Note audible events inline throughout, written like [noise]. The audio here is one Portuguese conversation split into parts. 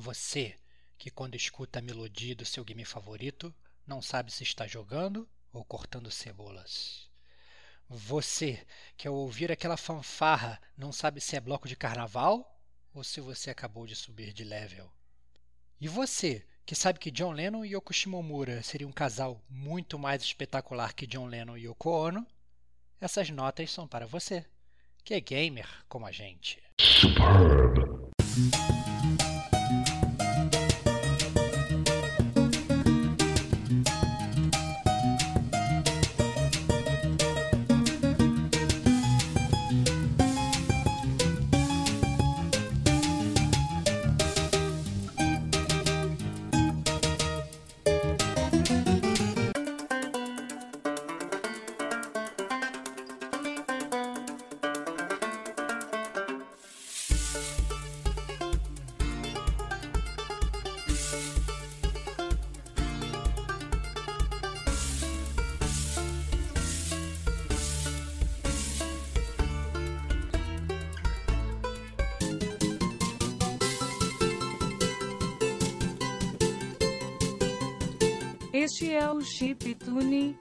Você, que quando escuta a melodia do seu game favorito, não sabe se está jogando ou cortando cebolas. Você, que ao ouvir aquela fanfarra não sabe se é bloco de carnaval ou se você acabou de subir de level. E você, que sabe que John Lennon e Yoko Shimomura seriam um casal muito mais espetacular que John Lennon e Yoko Ono, essas notas são para você, que é gamer como a gente. Superb.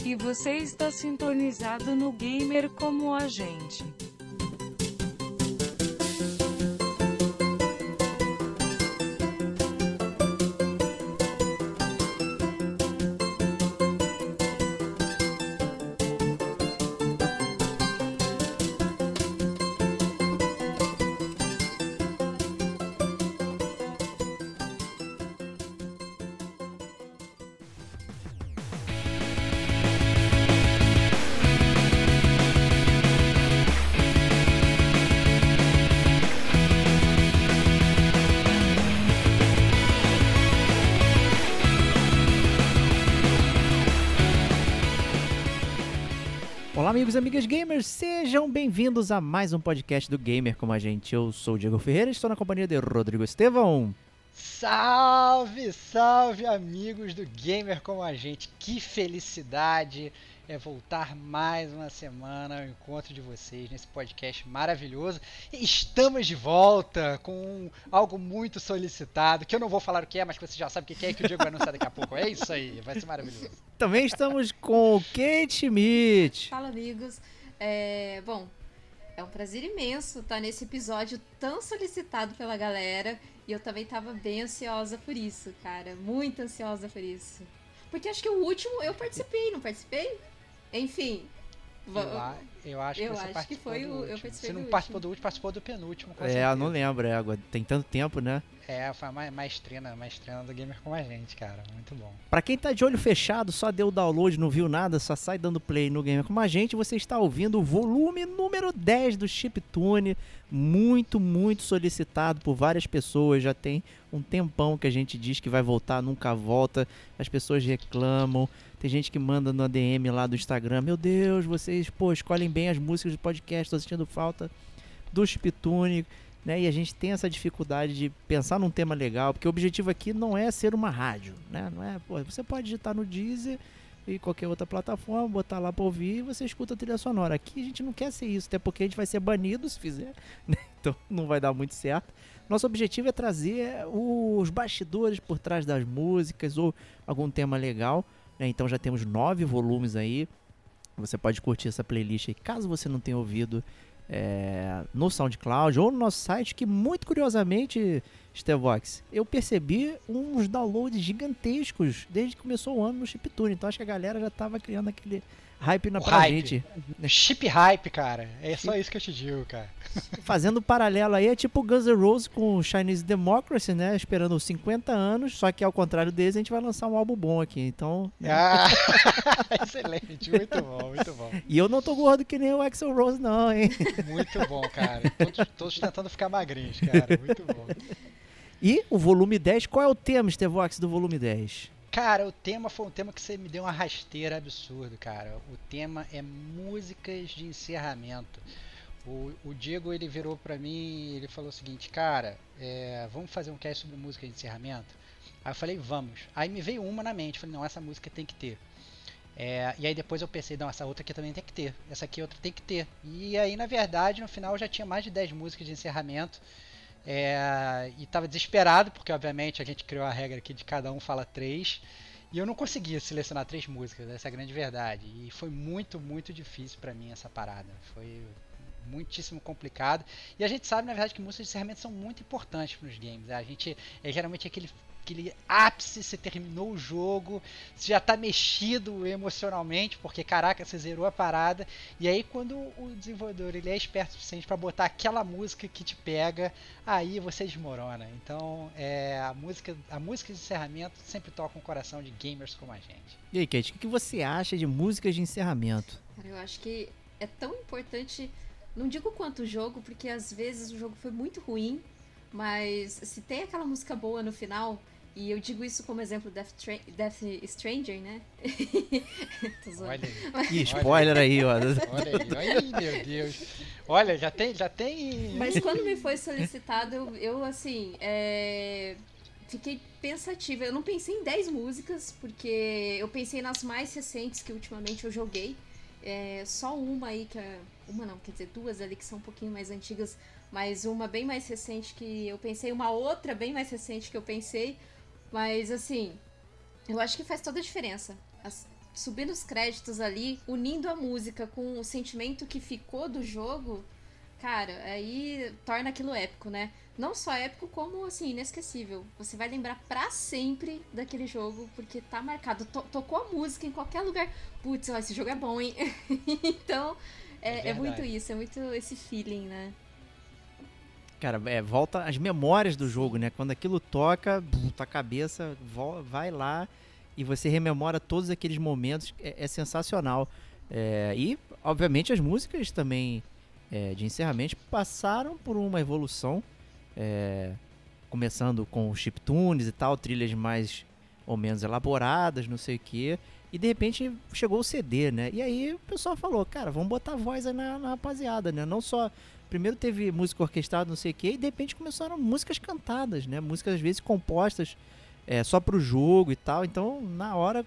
Tune e você está sintonizado no Gamer como a gente. Amigos e amigas gamers, sejam bem-vindos a mais um podcast do Gamer como a gente. Eu sou o Diego Ferreira e estou na companhia de Rodrigo Estevão. Salve, salve, amigos do Gamer como a gente. Que felicidade é voltar mais uma semana ao encontro de vocês nesse podcast maravilhoso. Estamos de volta com algo muito solicitado, que eu não vou falar o que é, mas que você já sabe o que é, que o Diego vai anunciar daqui a pouco. É isso aí, vai ser maravilhoso. Também estamos com o Kate Schmidt. Fala, amigos. É, bom, é um prazer imenso estar nesse episódio tão solicitado pela galera. E eu também estava bem ansiosa por isso, cara. Muito ansiosa por isso. Porque acho que o último eu participei, não participei? Enfim. Eu, eu acho que eu você acho que foi o. Eu você não participou do último, participou do penúltimo. é, eu não lembro, é, agora tem tanto tempo, né? É, foi a maestrina, maestrina do gamer com a gente, cara. Muito bom. Pra quem tá de olho fechado, só deu o download, não viu nada, só sai dando play no gamer com a gente, você está ouvindo o volume número 10 do Chiptune. Muito, muito solicitado por várias pessoas. Já tem um tempão que a gente diz que vai voltar, nunca volta. As pessoas reclamam. Tem gente que manda no ADM lá do Instagram: Meu Deus, vocês, pô, escolhem bem as músicas do podcast, tô sentindo falta do Chiptune. Né? E a gente tem essa dificuldade de pensar num tema legal, porque o objetivo aqui não é ser uma rádio, né? Não é, pô, você pode digitar no Deezer e qualquer outra plataforma, botar lá para ouvir e você escuta a trilha sonora. Aqui a gente não quer ser isso, até porque a gente vai ser banido se fizer, [laughs] né? então não vai dar muito certo. Nosso objetivo é trazer os bastidores por trás das músicas ou algum tema legal. Né? Então já temos nove volumes aí. Você pode curtir essa playlist aí, caso você não tenha ouvido é, no SoundCloud ou no nosso site, que muito curiosamente, Stevox, eu percebi uns downloads gigantescos desde que começou o ano no Chiptune. Então acho que a galera já estava criando aquele hype na pra hype. gente. Chip hype, cara. É só isso que eu te digo, cara. [laughs] Fazendo um paralelo aí, é tipo Guns N' Roses com Chinese Democracy, né? Esperando 50 anos, só que ao contrário deles, a gente vai lançar um álbum bom aqui, então... Né? Ah, [laughs] excelente, muito bom, muito bom. E eu não tô gordo que nem o Axel Rose não, hein? Muito bom, cara. [laughs] Todos, todos tentando ficar magrinhos, cara. Muito bom. E o volume 10, qual é o tema, Stevox, do volume 10? Cara, o tema foi um tema que você me deu uma rasteira absurdo, cara. O tema é músicas de encerramento. O, o Diego ele virou para mim ele falou o seguinte, cara, é, vamos fazer um cast sobre música de encerramento? Aí eu falei, vamos. Aí me veio uma na mente, falei, não, essa música tem que ter. É, e aí depois eu pensei, não, essa outra aqui também tem que ter. Essa aqui outra tem que ter. E aí, na verdade, no final eu já tinha mais de 10 músicas de encerramento. É, e estava desesperado, porque obviamente a gente criou a regra aqui de cada um fala três. E eu não conseguia selecionar três músicas, essa é a grande verdade. E foi muito, muito difícil para mim essa parada. Foi muitíssimo complicado. E a gente sabe, na verdade, que músicas de encerramento são muito importantes nos games. Né? A gente é geralmente aquele aquele ápice, você terminou o jogo, você já tá mexido emocionalmente, porque caraca, você zerou a parada. E aí quando o desenvolvedor ele é esperto o suficiente para botar aquela música que te pega, aí você desmorona. Então, é, a música, a música de encerramento sempre toca o coração de gamers como a gente. E aí, Kate, o que você acha de músicas de encerramento? Cara, eu acho que é tão importante, não digo quanto o jogo, porque às vezes o jogo foi muito ruim, mas se tem aquela música boa no final, e eu digo isso como exemplo Death, Tra Death Stranger, né? [laughs] olha aí. Ih, spoiler aí, ó. Olha aí, ai, meu Deus. Olha, já tem, já tem. Mas quando me foi solicitado, eu, eu assim, é... fiquei pensativa. Eu não pensei em 10 músicas, porque eu pensei nas mais recentes que ultimamente eu joguei. É, só uma aí que é. Uma não, quer dizer, duas ali que são um pouquinho mais antigas, mas uma bem mais recente que eu pensei, uma outra bem mais recente que eu pensei. Mas assim, eu acho que faz toda a diferença. As, subir os créditos ali, unindo a música com o sentimento que ficou do jogo, cara, aí torna aquilo épico, né? Não só épico, como assim, inesquecível. Você vai lembrar para sempre daquele jogo, porque tá marcado. To tocou a música em qualquer lugar. Putz, esse jogo é bom, hein? [laughs] então, é, é, é muito isso, é muito esse feeling, né? Cara, é, volta as memórias do jogo, né? Quando aquilo toca, tua cabeça vai lá e você rememora todos aqueles momentos. É, é sensacional. É, e, obviamente, as músicas também é, de encerramento passaram por uma evolução. É, começando com chiptunes e tal, trilhas mais ou menos elaboradas, não sei o que. E de repente chegou o CD, né? E aí o pessoal falou, cara, vamos botar voz aí na, na rapaziada, né? Não só primeiro teve música orquestrada, não sei o quê, e de repente começaram músicas cantadas, né? Músicas às vezes compostas é, só pro jogo e tal. Então, na hora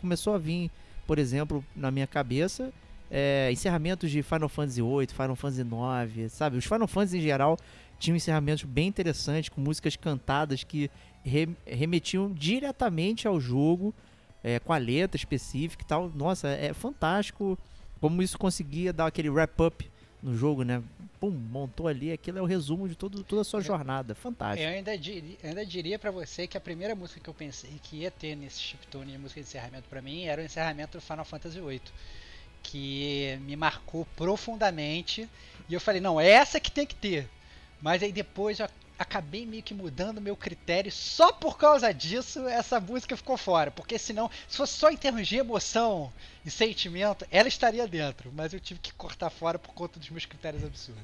começou a vir, por exemplo, na minha cabeça, é, encerramentos de Final Fantasy VIII, Final Fantasy IX, sabe? Os Final Fantasy em geral tinham encerramentos bem interessantes, com músicas cantadas que re remetiam diretamente ao jogo, é, com a letra específica e tal. Nossa, é fantástico como isso conseguia dar aquele wrap-up no jogo, né? Pum, montou ali, aquilo é o resumo de todo, toda a sua jornada. Fantástico. Eu ainda diria, ainda diria para você que a primeira música que eu pensei que ia ter nesse chiptune de música de encerramento para mim era o encerramento do Final Fantasy VIII. Que me marcou profundamente. E eu falei, não, é essa que tem que ter. Mas aí depois eu acabei meio que mudando meu critério só por causa disso essa música ficou fora. Porque senão se fosse só em termos de emoção e sentimento ela estaria dentro. Mas eu tive que cortar fora por conta dos meus critérios absurdos.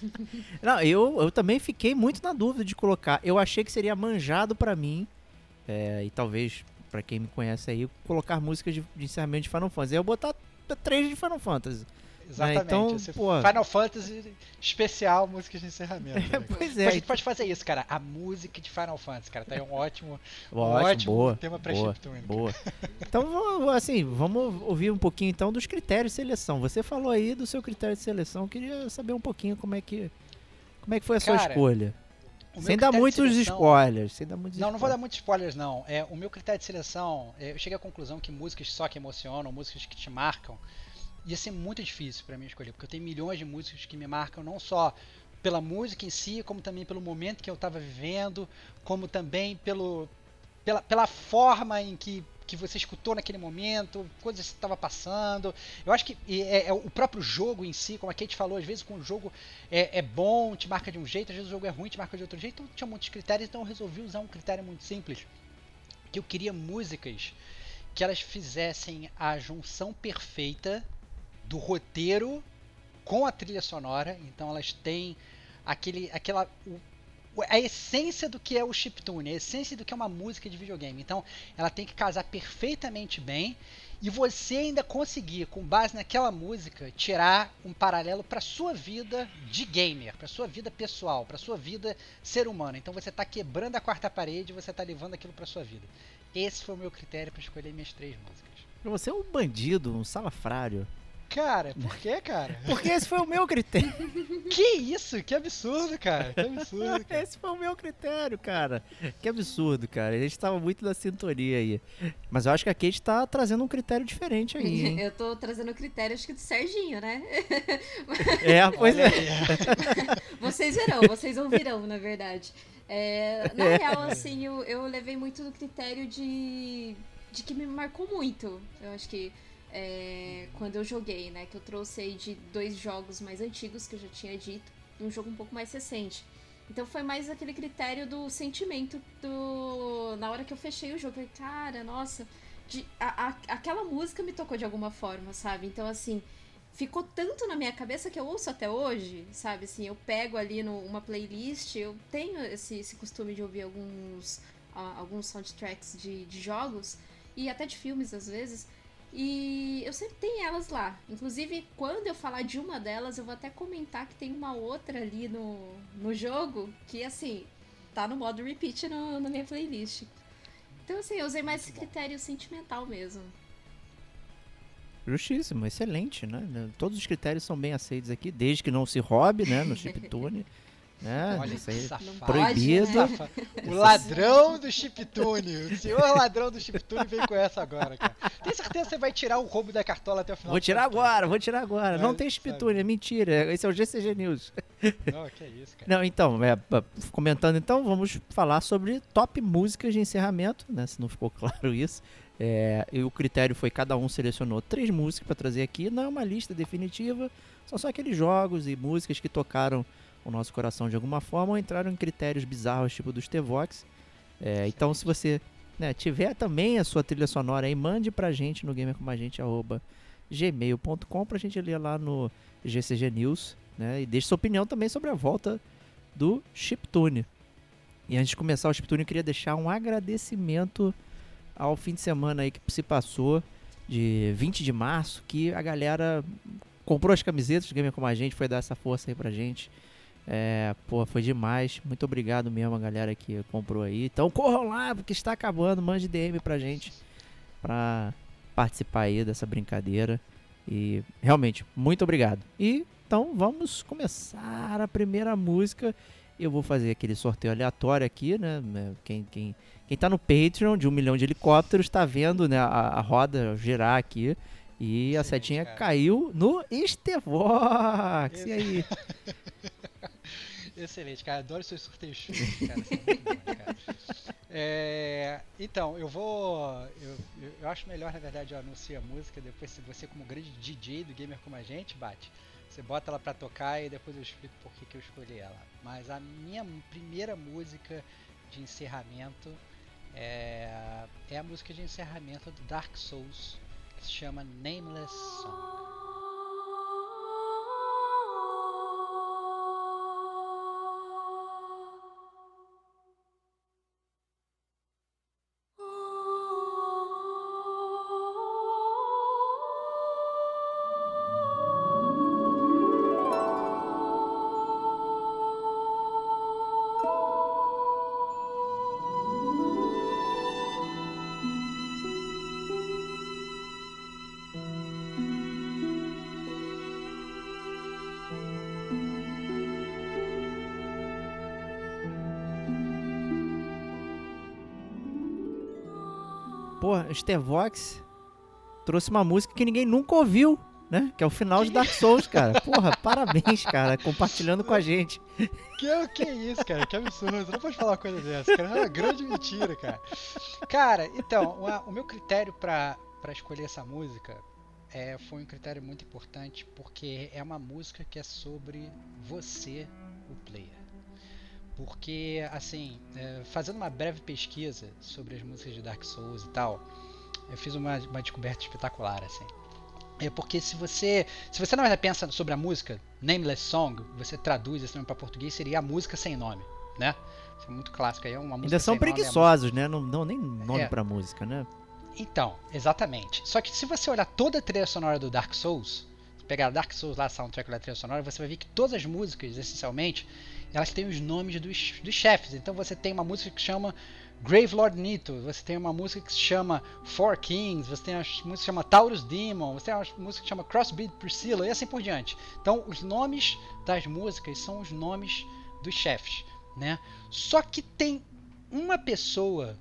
[laughs] Não eu, eu também fiquei muito na dúvida de colocar. Eu achei que seria manjado para mim é, e talvez para quem me conhece aí colocar músicas de, de encerramento de Final Fantasy. Eu botar três de Final Fantasy Exatamente. Né? Então, pô... Final Fantasy especial, música de encerramento. É, [laughs] pois é. A gente pode fazer isso, cara. A música de Final Fantasy, cara. Tá aí um ótimo, um ótimo, boa, tema pra boa, boa. Então, assim, vamos ouvir um pouquinho então dos critérios de seleção. Você falou aí do seu critério de seleção. Eu queria saber um pouquinho como é que, como é que foi a sua cara, escolha. Sem dar muitos seleção... spoilers. Sem dar muitos não, spoilers. não vou dar muitos spoilers, não. É, o meu critério de seleção, é, eu cheguei à conclusão que músicas só que emocionam, músicas que te marcam, ia ser muito difícil para mim escolher, porque eu tenho milhões de músicas que me marcam não só pela música em si, como também pelo momento que eu estava vivendo, como também pelo, pela, pela forma em que, que você escutou naquele momento, coisas que estava passando. Eu acho que é, é, o próprio jogo em si, como a Kate falou, às vezes com o jogo é, é bom, te marca de um jeito, às vezes o jogo é ruim, te marca de outro jeito, então tinha muitos critérios, então eu resolvi usar um critério muito simples, que eu queria músicas que elas fizessem a junção perfeita do roteiro com a trilha sonora. Então elas têm aquele, aquela o, a essência do que é o chiptune, a essência do que é uma música de videogame. Então ela tem que casar perfeitamente bem e você ainda conseguir, com base naquela música, tirar um paralelo para sua vida de gamer, para sua vida pessoal, para sua vida ser humano. Então você está quebrando a quarta parede, você está levando aquilo para sua vida. Esse foi o meu critério para escolher minhas três músicas. Você é um bandido, um salafrário. Cara, por que, cara? [laughs] Porque esse foi o meu critério. Que isso? Que absurdo, cara. Que absurdo, [laughs] cara. Esse foi o meu critério, cara. Que absurdo, cara. A gente tava muito na sintonia aí. Mas eu acho que a Kate tá trazendo um critério diferente aí, [laughs] hein? Eu tô trazendo o critério, acho que do Serginho, né? É, pois é. Vocês verão, vocês ouvirão, na verdade. É, na É. real, assim, eu, eu levei muito no critério de, de que me marcou muito. Eu acho que é, quando eu joguei, né? Que eu trouxe aí de dois jogos mais antigos, que eu já tinha dito, e um jogo um pouco mais recente. Então foi mais aquele critério do sentimento do. Na hora que eu fechei o jogo, eu falei, cara, nossa, de- a- a- aquela música me tocou de alguma forma, sabe? Então, assim, ficou tanto na minha cabeça que eu ouço até hoje, sabe? Assim, eu pego ali numa playlist, eu tenho esse, esse costume de ouvir alguns, ah, alguns soundtracks de, de jogos e até de filmes às vezes. E eu sempre tenho elas lá. Inclusive, quando eu falar de uma delas, eu vou até comentar que tem uma outra ali no, no jogo que, assim, tá no modo repeat no, na minha playlist. Então, assim, eu usei mais esse critério sentimental mesmo. Justíssimo, excelente, né? Todos os critérios são bem aceitos aqui, desde que não se roube, né? No [laughs] chiptune. Né? Olha Isso aí. safado. proibido. Pode, né? O ladrão do chiptune. O senhor ladrão do chiptune veio com essa agora, cara. Tem certeza que você vai tirar o roubo da cartola até o final Vou tirar agora, vou tirar agora. Não Mas, tem chiptune, é mentira. Esse é o GCG News. Não, que isso, cara. Não, então, é, pa- comentando então, vamos falar sobre top músicas de encerramento, né? Se não ficou claro isso. É, e o critério foi cada um selecionou três músicas para trazer aqui. Não é uma lista definitiva, são só aqueles jogos e músicas que tocaram o nosso coração de alguma forma ou entraram em critérios bizarros, tipo dos T-Vox. É, então, se você né, tiver também a sua trilha sonora aí, mande pra gente no gamercomagente.gmail.com pra gente ler lá no GCG News, né? E deixe sua opinião também sobre a volta do Chiptune. E antes de começar o Chiptune, eu queria deixar um agradecimento ao fim de semana aí que se passou, de 20 de março, que a galera comprou as camisetas do Gamer Como a Gente, foi dar essa força aí pra gente. É, pô, foi demais. Muito obrigado mesmo a galera que comprou aí. Então corram lá, porque está acabando. Mande DM pra gente pra participar aí dessa brincadeira. E realmente, muito obrigado. E então vamos começar a primeira música. Eu vou fazer aquele sorteio aleatório aqui, né? Quem, quem, quem tá no Patreon de um milhão de helicópteros tá vendo né, a, a roda girar aqui. E a setinha caiu no Estevox. E aí? [laughs] Excelente, cara. Adoro seus sorteios, cara. bons, cara. É, então, eu vou. Eu, eu- eu acho melhor, na verdade, eu anuncio a música. Depois, se você, como grande DJ do gamer como a gente, bate. Você bota ela pra tocar e depois eu explico por que, que eu escolhi ela. Mas a minha primeira música de encerramento é, é a música de encerramento do Dark Souls, que se chama Nameless Song. Pô, Estevox trouxe uma música que ninguém nunca ouviu, né? Que é o final de Dark Souls, cara. [laughs] Porra, parabéns, cara, compartilhando com a gente. Que, que isso, cara? Que absurdo. Você não pode falar uma coisa dessa, cara. É uma grande mentira, cara. Cara, então, o- o meu critério pra, pra escolher essa música é, foi um critério muito importante porque é uma música que é sobre você, o player. Porque, assim, é, fazendo uma breve pesquisa sobre as músicas de Dark Souls e tal, eu fiz uma, uma descoberta espetacular, assim. É porque se você, se você na verdade pensa sobre a música Nameless Song, você traduz esse nome para português, seria a música sem nome, né? Isso é muito clássico aí, é uma música Ainda são sem nome, é preguiçosos, né? Não dão nem nome É. pra música, né? então, exatamente. Só que se você olhar toda a trilha sonora do Dark Souls, pegar Dark Souls lá, soundtrack da trilha sonora, você vai ver que todas as músicas, essencialmente, elas têm os nomes dos, dos chefes. Então você tem uma música que chama Gravelord Nito, você tem uma música que se chama Four Kings, você tem uma música que chama Taurus Demon, você tem uma música que chama Crossbeat Priscilla e assim por diante. Então, os nomes das músicas são os nomes dos chefes, né? Só que tem uma pessoa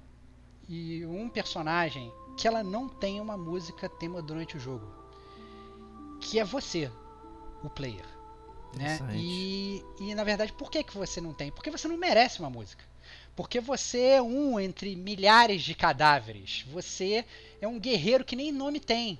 e um personagem que ela não tem uma música tema durante o jogo, que é você, o player, né? E, e na verdade, por que que você não tem? Porque você não merece uma música. Porque você é um entre milhares de cadáveres. Você é um guerreiro que nem nome tem.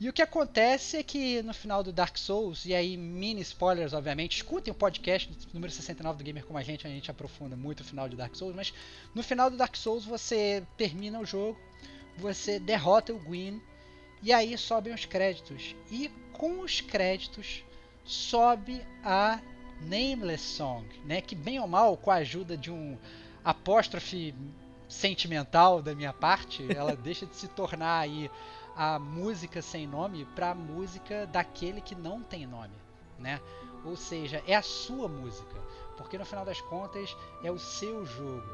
E o que acontece é que no final do Dark Souls, e aí mini spoilers, obviamente, escutem o podcast número 69 do Gamer Como a Gente, a gente aprofunda muito o final de Dark Souls, mas no final do Dark Souls você termina o jogo, você derrota o Gwyn, e aí sobem os créditos. E com os créditos sobe a Nameless Song, né? Que bem ou mal, com a ajuda de um apóstrofe sentimental da minha parte, ela [laughs] deixa de se tornar aí a música sem nome para a música daquele que não tem nome, né? Ou seja, é a sua música, porque no final das contas é o seu jogo,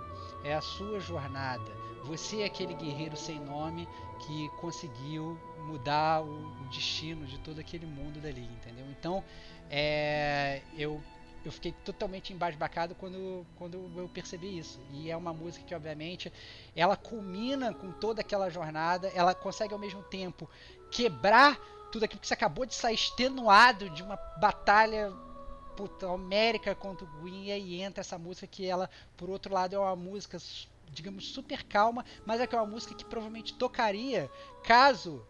é a sua jornada. Você é aquele guerreiro sem nome que conseguiu mudar o destino de todo aquele mundo dali, entendeu? Então, é, eu eu fiquei totalmente embasbacado quando, quando eu percebi isso. E é uma música que, obviamente, ela culmina com toda aquela jornada, ela consegue ao mesmo tempo quebrar tudo aquilo que você acabou de sair extenuado de uma batalha puta, homérica contra o Gwyn, e aí entra essa música que ela, por outro lado, é uma música, digamos, super calma, mas é que é uma música que provavelmente tocaria caso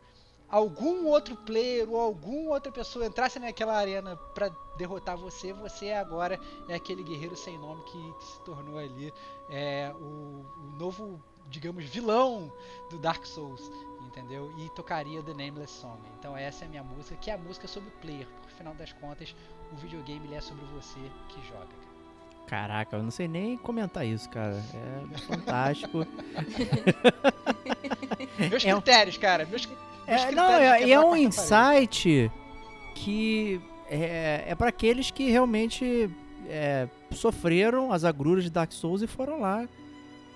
algum outro player ou alguma outra pessoa entrasse naquela arena para derrotar você, você agora é aquele guerreiro sem nome que, se tornou ali é, o, o, novo, digamos, vilão do Dark Souls, entendeu? E tocaria The Nameless Song. Então essa é a minha música, que é a música sobre o player, porque no final das contas o videogame é sobre você que joga. Caraca, eu não sei nem comentar isso, cara. É fantástico. [laughs] meus é critérios, cara. Meus, meus é, não, é, é um insight que é, é para aqueles que realmente é, sofreram as agruras de Dark Souls e foram lá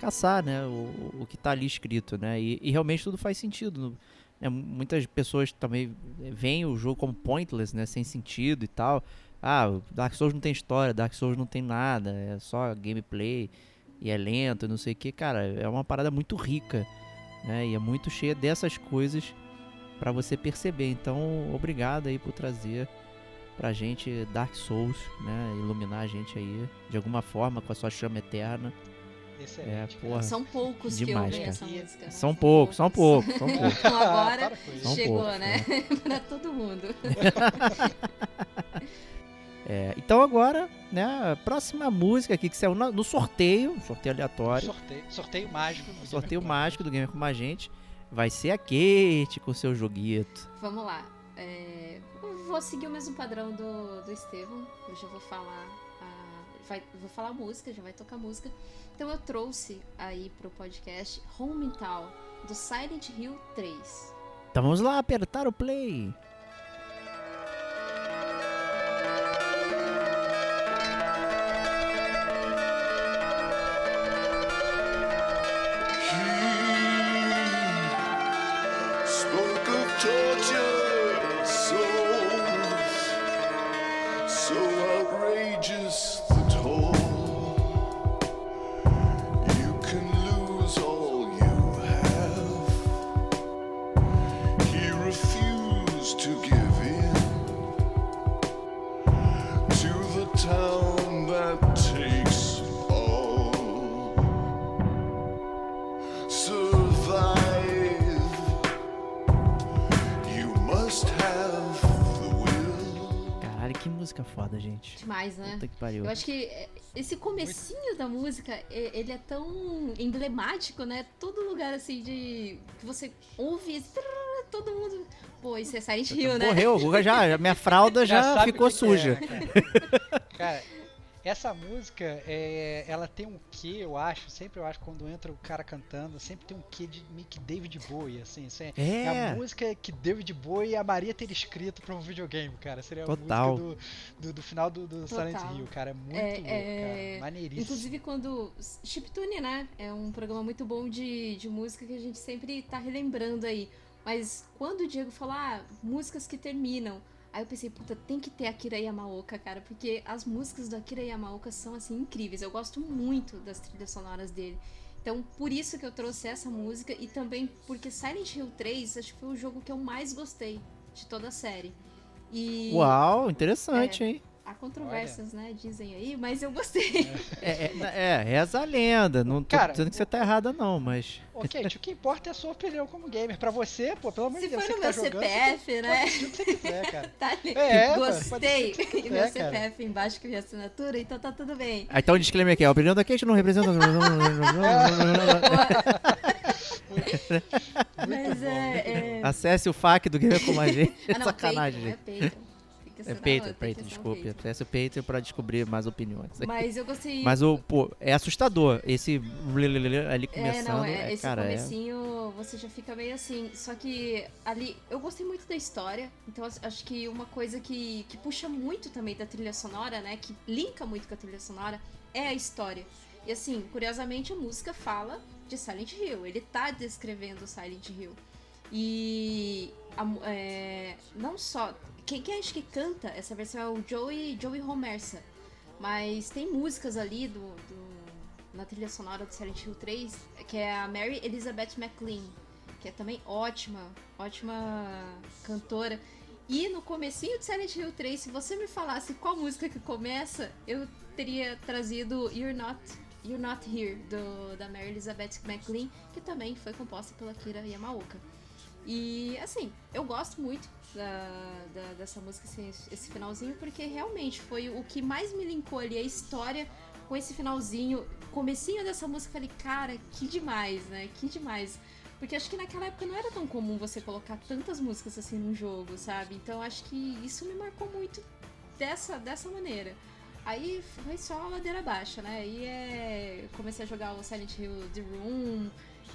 caçar, né, o, o que tá ali escrito, né, e, e realmente tudo faz sentido. Né, muitas pessoas também veem o jogo como pointless, né, sem sentido e tal. Ah, Dark Souls não tem história, Dark Souls não tem nada, é só gameplay e é lento, não sei o que, cara, é uma parada muito rica, né, e é muito cheia dessas coisas para você perceber. Então, obrigado aí por trazer pra gente Dark Souls, né? Iluminar a gente aí de alguma forma com a sua chama eterna. Excelente. É, porra, são poucos demais, que ouvem essa música. Né? São, poucos, são poucos, são [laughs] poucos. Então agora são chegou, poucos, né? [laughs] pra todo mundo. [laughs] é, então agora, né, a próxima música aqui que saiu no, no sorteio, sorteio aleatório. Sorteio, sorteio mágico. Sorteio mágico do Gamer com a gente. Vai ser a Kate com seu joguito. Vamos lá. É, vou seguir o mesmo padrão do, do Estevam. Eu já vou falar. A, vai, vou falar música, já vai tocar música. Então eu trouxe aí pro podcast Home Town, do Silent Hill 3. Então vamos lá, apertar o play. Pariu. Eu acho que é, esse comecinho da música, ele é tão emblemático, né? Todo lugar assim de. que você ouve. Todo mundo. Pô, isso é Silent Hill, né? Morreu, já, minha fralda [laughs] já, já ficou suja. É, [laughs] cara. cara, Essa música, é, ela tem um quê, eu acho, sempre eu acho, quando entra o cara cantando, sempre tem um quê de meio que David Bowie, assim. É, É. é a música que David Bowie e a Maria ter escrito pra um videogame, cara. Seria a Total. música do, do, do final do, do Silent. Hill, cara. É muito É, louco, é, cara. Maneiríssimo. Inclusive quando. Chiptune, né? É um programa muito bom de, de música que a gente sempre tá relembrando aí. Mas quando o Diego falou, ah, músicas que terminam. Aí eu pensei, puta, tem que ter Akira Yamaoka, cara, porque as músicas do Akira Yamaoka são, assim, incríveis. Eu gosto muito das trilhas sonoras dele. Então, por isso que eu trouxe essa música e também porque Silent Hill 3, acho que foi o jogo que eu mais gostei de toda a série. E Uau, interessante, hein? Controvérsias, né, dizem aí, mas eu gostei. É, é, é, reza a lenda. Não tô Cara, dizendo que você tá errada, não, mas. Ô, Kate, o que importa é a sua opinião como gamer. Pra você, pô, pelo amor de Se Deus, for você no que meu tá jogando, CPF, né? pode que quiser, cara. [laughs] Tá ali. É, Gostei. que E meu cara. CPF embaixo com minha assinatura, então tá tudo bem. Ah, então o disclaimer aqui, a opinião da Kate não representa. Muito [laughs] Mas bom. é. [laughs] é... Acesse o FAQ do Gamer Como a gente. É Ah, não, sacanagem, Patreon, gente. É. É Patreon, Patreon, assinar o desculpe. Patreon. Acesse o Patreon pra descobrir mais opiniões. Mas eu gostei. [laughs] Mas o, pô, é assustador. Esse ali É, começando. não, é, é, esse cara, é. comecinho você já fica meio assim. Só que ali, eu gostei muito da história. Então acho que uma coisa que, que puxa muito também da trilha sonora, né? Que linka muito com a trilha sonora, é a história. E assim, curiosamente a música fala de Silent Hill. Ele tá descrevendo Silent Hill. E a é, não só. Quem, quem acho que canta essa versão é o Joey, Joey Romersa. Mas tem músicas ali do, do- na trilha sonora do Silent Hill 3, que é a Mary Elizabeth McLean, que é também ótima, ótima cantora. E no comecinho de Silent Hill 3, se você me falasse qual música que começa, eu teria trazido You're Not, You're Not Here, do, da Mary Elizabeth McLean, que também foi composta pela Kira Yamaoka. E assim, eu gosto muito da, da- dessa música, esse, esse finalzinho, porque realmente foi o que mais me linkou ali, a história com esse finalzinho. Comecinho dessa música, falei, cara, que demais, né? Que demais. Porque acho que naquela época não era tão comum você colocar tantas músicas assim num jogo, sabe? Então acho que isso me marcou muito dessa, dessa maneira. Aí foi só a ladeira abaixo, né? Aí é... comecei a jogar o Silent Hill The Room.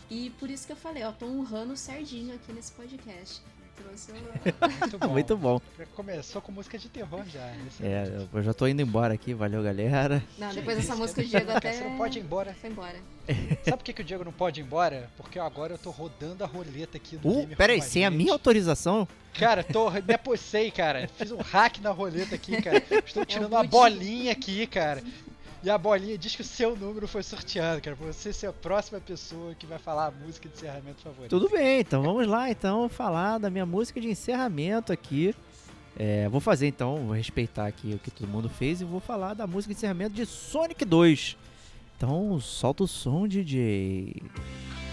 E por isso que eu falei, ó, tô honrando o Sardinho aqui nesse podcast. Trouxe o... [laughs] Muito bom. Muito bom. Começou com música de terror já. Esse É, eu já tô indo embora aqui. Valeu, galera. Não, depois dessa música o. Diego até... Você não pode ir embora. Foi embora. [laughs] Sabe por que, que o Diego não pode ir embora? Porque agora eu tô rodando a roleta aqui do Uh, Gamer pera aí, com sem a minha autorização? Cara, tô, me apossei, cara. Fiz um hack na roleta aqui, cara. Estou tirando uma Budi. bolinha aqui, cara. E a bolinha diz que o seu número foi sorteado, cara. Você ser a próxima pessoa que vai falar a música de encerramento favorita. Tudo bem, então vamos lá então falar da minha música de encerramento aqui. É, vou fazer então, vou respeitar aqui o que todo mundo fez e vou falar da música de encerramento de Sonic 2. Então solta o som, DJ. Cara,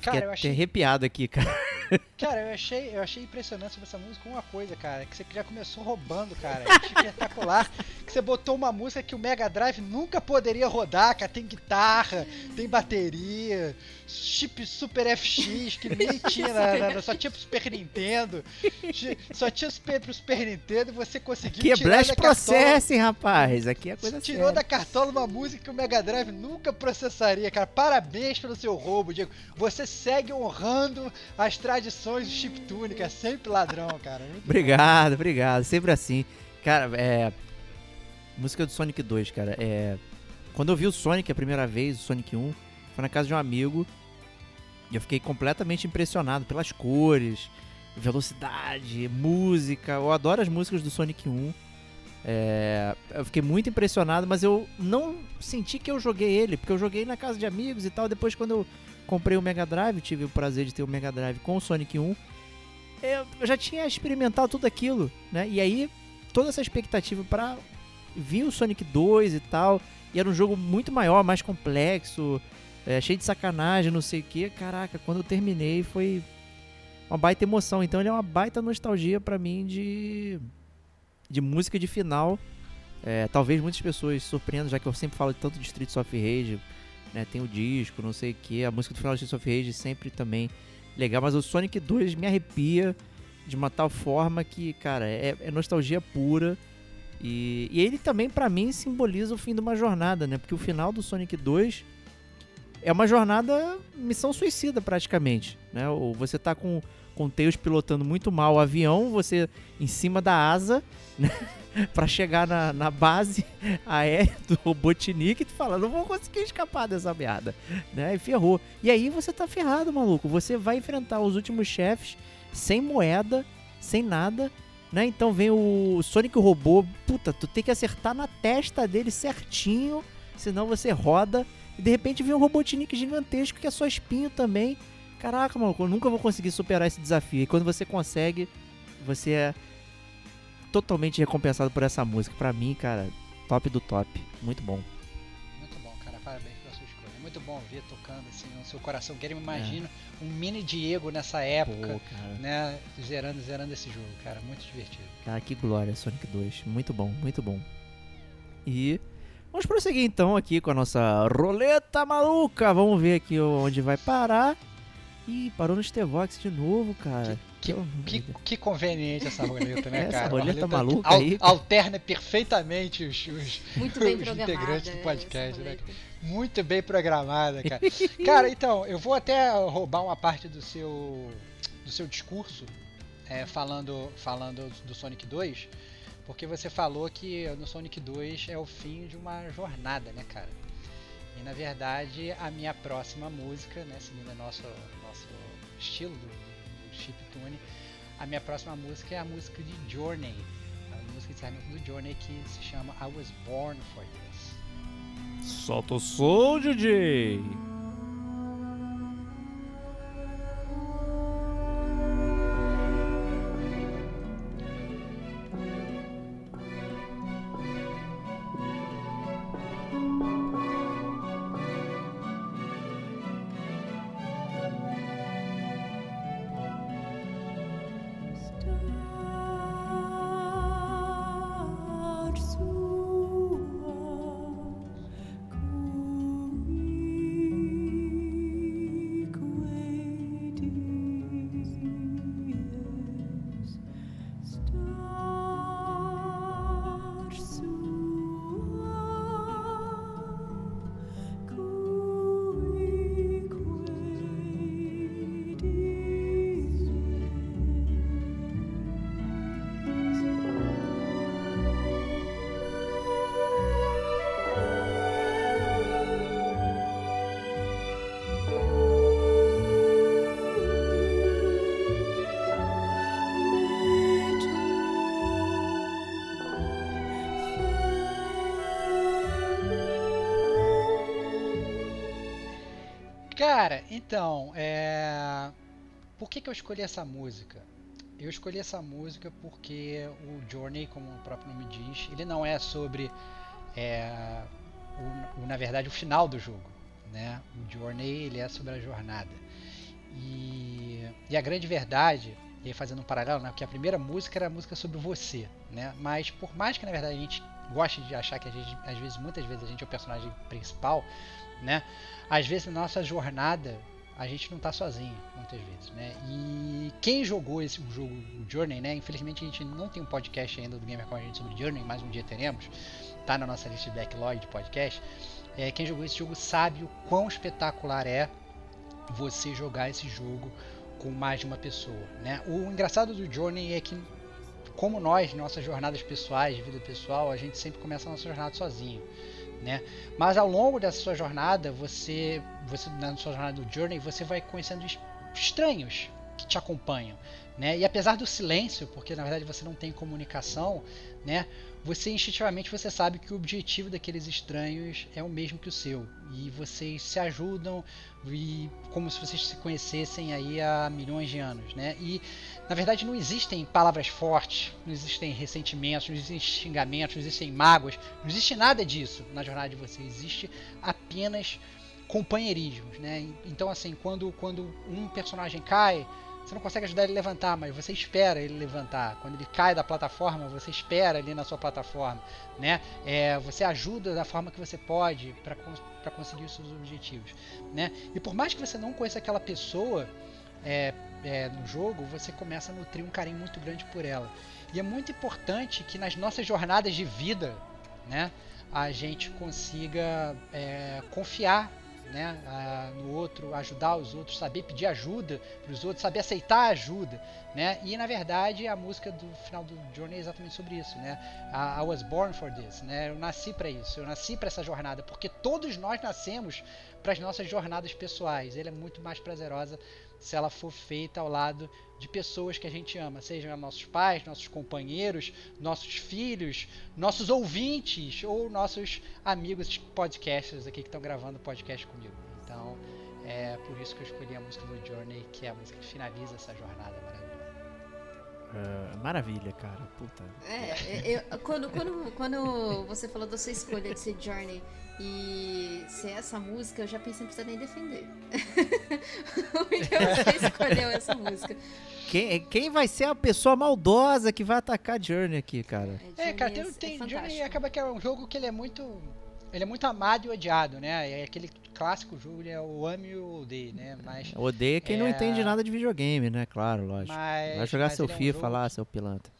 fiquei Cara, eu achei- arrepiado aqui, cara. [laughs] Cara, eu achei, eu achei impressionante sobre essa música uma coisa, cara, que você já começou roubando, cara. É espetacular. Que você botou uma música que o Mega Drive nunca poderia rodar, cara. Tem guitarra, tem bateria, chip Super FX, que nem [laughs] tinha, na, na, só tinha pro Super Nintendo. Só tinha super, pro Super Nintendo e você conseguiu Que tirar Blast da cartola- Processing, rapaz. Aqui é coisa Tirou séria. da cartola uma música que o Mega Drive nunca processaria, cara. Parabéns pelo seu roubo, Diego. Você segue honrando as tradições do chiptune, que é sempre ladrão, cara. Muito Obrigado, obrigado. Sempre assim. Cara, é. Música do Sonic 2, cara. É. Quando eu vi o Sonic a primeira vez, o Sonic 1, foi na casa de um amigo. E eu fiquei completamente impressionado pelas cores, velocidade, música. Eu adoro as músicas do Sonic 1. É, eu fiquei muito impressionado, mas eu não senti que eu joguei ele, porque eu joguei na casa de amigos e tal. Depois, quando eu comprei o Mega Drive, tive o prazer de ter o Mega Drive com o Sonic 1, eu já tinha experimentado tudo aquilo, né? E aí, toda essa expectativa pra vir o Sonic 2 e tal, e era um jogo muito maior, mais complexo, é, cheio de sacanagem, não sei o que. Caraca, quando eu terminei foi uma baita emoção. Então ele é uma baita nostalgia pra mim de, de música de final. É, talvez muitas pessoas surpreendam, já que eu sempre falo tanto de Streets of Rage, né? Tem o disco, não sei o que. A música do final de Streets of Rage sempre também legal, mas o Sonic 2 me arrepia de uma tal forma que, cara, é, é nostalgia pura. E, e ele também, pra mim, simboliza o fim de uma jornada, né? Porque o final do Sonic 2 é uma jornada missão suicida, praticamente, né? Ou você tá com, com o Tails pilotando muito mal o avião, você em cima da asa, né? [laughs] pra chegar na, na base aérea do Robotnik e tu fala, não vou conseguir escapar dessa merda, né? E ferrou. E aí você tá ferrado, maluco. Você vai enfrentar os últimos chefes sem moeda, sem nada, né? Então vem o Sonic Robô, puta, tu tem que acertar na testa dele certinho, senão você roda. E de repente vem um Robotnik gigantesco que é só espinho também. Caraca, maluco, eu nunca vou conseguir superar esse desafio. E quando você consegue, você é totalmente recompensado por essa música. Pra mim, cara, top do top. Muito bom. Muito bom, cara. Parabéns pela sua escolha. É muito bom ver tocando assim no seu coração. Quero me imagino um mini Diego nessa época, Pô, né? Zerando, zerando esse jogo, cara. Muito divertido. Cara, que glória, Sonic 2. Muito bom, muito bom. E vamos prosseguir então aqui com a nossa roleta maluca. Vamos ver aqui onde vai parar. Ih, parou no Stevox de novo, cara. Que, Que que, que conveniente essa roleta, né, [laughs] Essa cara? roleta Uma maluca al- aí. Alterna perfeitamente os, os- Muito [laughs] bem Os integrantes do essa podcast, né, muito bem programada, cara. [laughs] cara, então, eu vou até roubar uma parte do seu do seu discurso é, falando falando do Sonic 2, porque você falou que no Sonic 2 é o fim de uma jornada, né, cara? E na verdade, a minha próxima música, né, seguindo o nosso nosso estilo do, do chiptune, a minha próxima música é a música de Journey, a música de encerramento do Journey que se chama I Was Born for This. Solta o som, DJ! Então, é... por que, que eu escolhi essa música? Eu escolhi essa música porque o Journey, como o próprio nome diz, ele não é sobre, é, o, o- na verdade, o final do jogo. Né? O Journey ele é sobre a jornada. E, e a grande verdade, e aí fazendo um paralelo, né, que a primeira música era a música sobre você, né? Mas por mais que na verdade a gente goste de achar que a gente, às vezes, muitas vezes a gente é o personagem principal, né? Às vezes na nossa jornada a gente não está sozinho, muitas vezes, né? E quem jogou esse jogo, o Journey, né? Infelizmente a gente não tem um podcast ainda do Gamer com a gente sobre Journey, mas um dia teremos, tá na nossa lista de backlog de podcast. É, quem jogou esse jogo sabe o quão espetacular é você jogar esse jogo com mais de uma pessoa, né? O engraçado do Journey é que como nós, nossas jornadas pessoais, de vida pessoal, a gente sempre começa a nossa jornada sozinho né? Mas ao longo dessa sua jornada, você, você na sua jornada do journey, você vai conhecendo estranhos que te acompanham, né? E apesar do silêncio, porque na verdade você não tem comunicação, né? Você instintivamente você sabe que o objetivo daqueles estranhos é o mesmo que o seu e vocês se ajudam e como se vocês se conhecessem aí há milhões de anos, né? E na verdade não existem palavras fortes, não existem ressentimentos, não existem xingamentos, não existem mágoas, não existe nada disso na jornada de vocês. Existe apenas companheirismos, né? Então assim, quando quando um personagem cai você não consegue ajudar ele a levantar, mas você espera ele levantar. Quando ele cai da plataforma, você espera ali na sua plataforma, né? É, você ajuda da forma que você pode para conseguir os seus objetivos, né? E por mais que você não conheça aquela pessoa é, é, no jogo, você começa a nutrir um carinho muito grande por ela. E é muito importante que nas nossas jornadas de vida, né? A gente consiga é, confiar né, no outro, ajudar os outros, saber pedir ajuda para os outros, saber aceitar ajuda, né? E na verdade a música do final do Journey é exatamente sobre isso, né? I, was born for this, né? Eu nasci para isso, eu nasci para essa jornada, porque todos nós nascemos para as nossas jornadas pessoais. Ela é muito mais prazerosa se ela for feita ao lado de pessoas que a gente ama, sejam nossos pais, nossos companheiros, nossos filhos, nossos ouvintes ou nossos amigos podcasters aqui que estão gravando podcast comigo. Então, é por isso que eu escolhi a música do Journey, que é a música que finaliza essa jornada maravilhosa. Uh, maravilha, cara. Puta. É, é, eu, quando, quando, quando você falou da sua escolha de ser Journey e ser essa música, eu já pensei, não precisa nem defender. [laughs] Porque você escolheu essa música. Quem, quem vai ser a pessoa maldosa que vai atacar Journey aqui, cara? É, é cara, tem, tem é Journey acaba que é um jogo que ele é muito ele é muito amado e odiado, né? É aquele clássico jogo, é o ame e o odeio, né? Mas, Odeia quem é... não entende nada de videogame, né? Claro, lógico. Mas, Vai jogar seu FIFA é um lá, seu pilantra.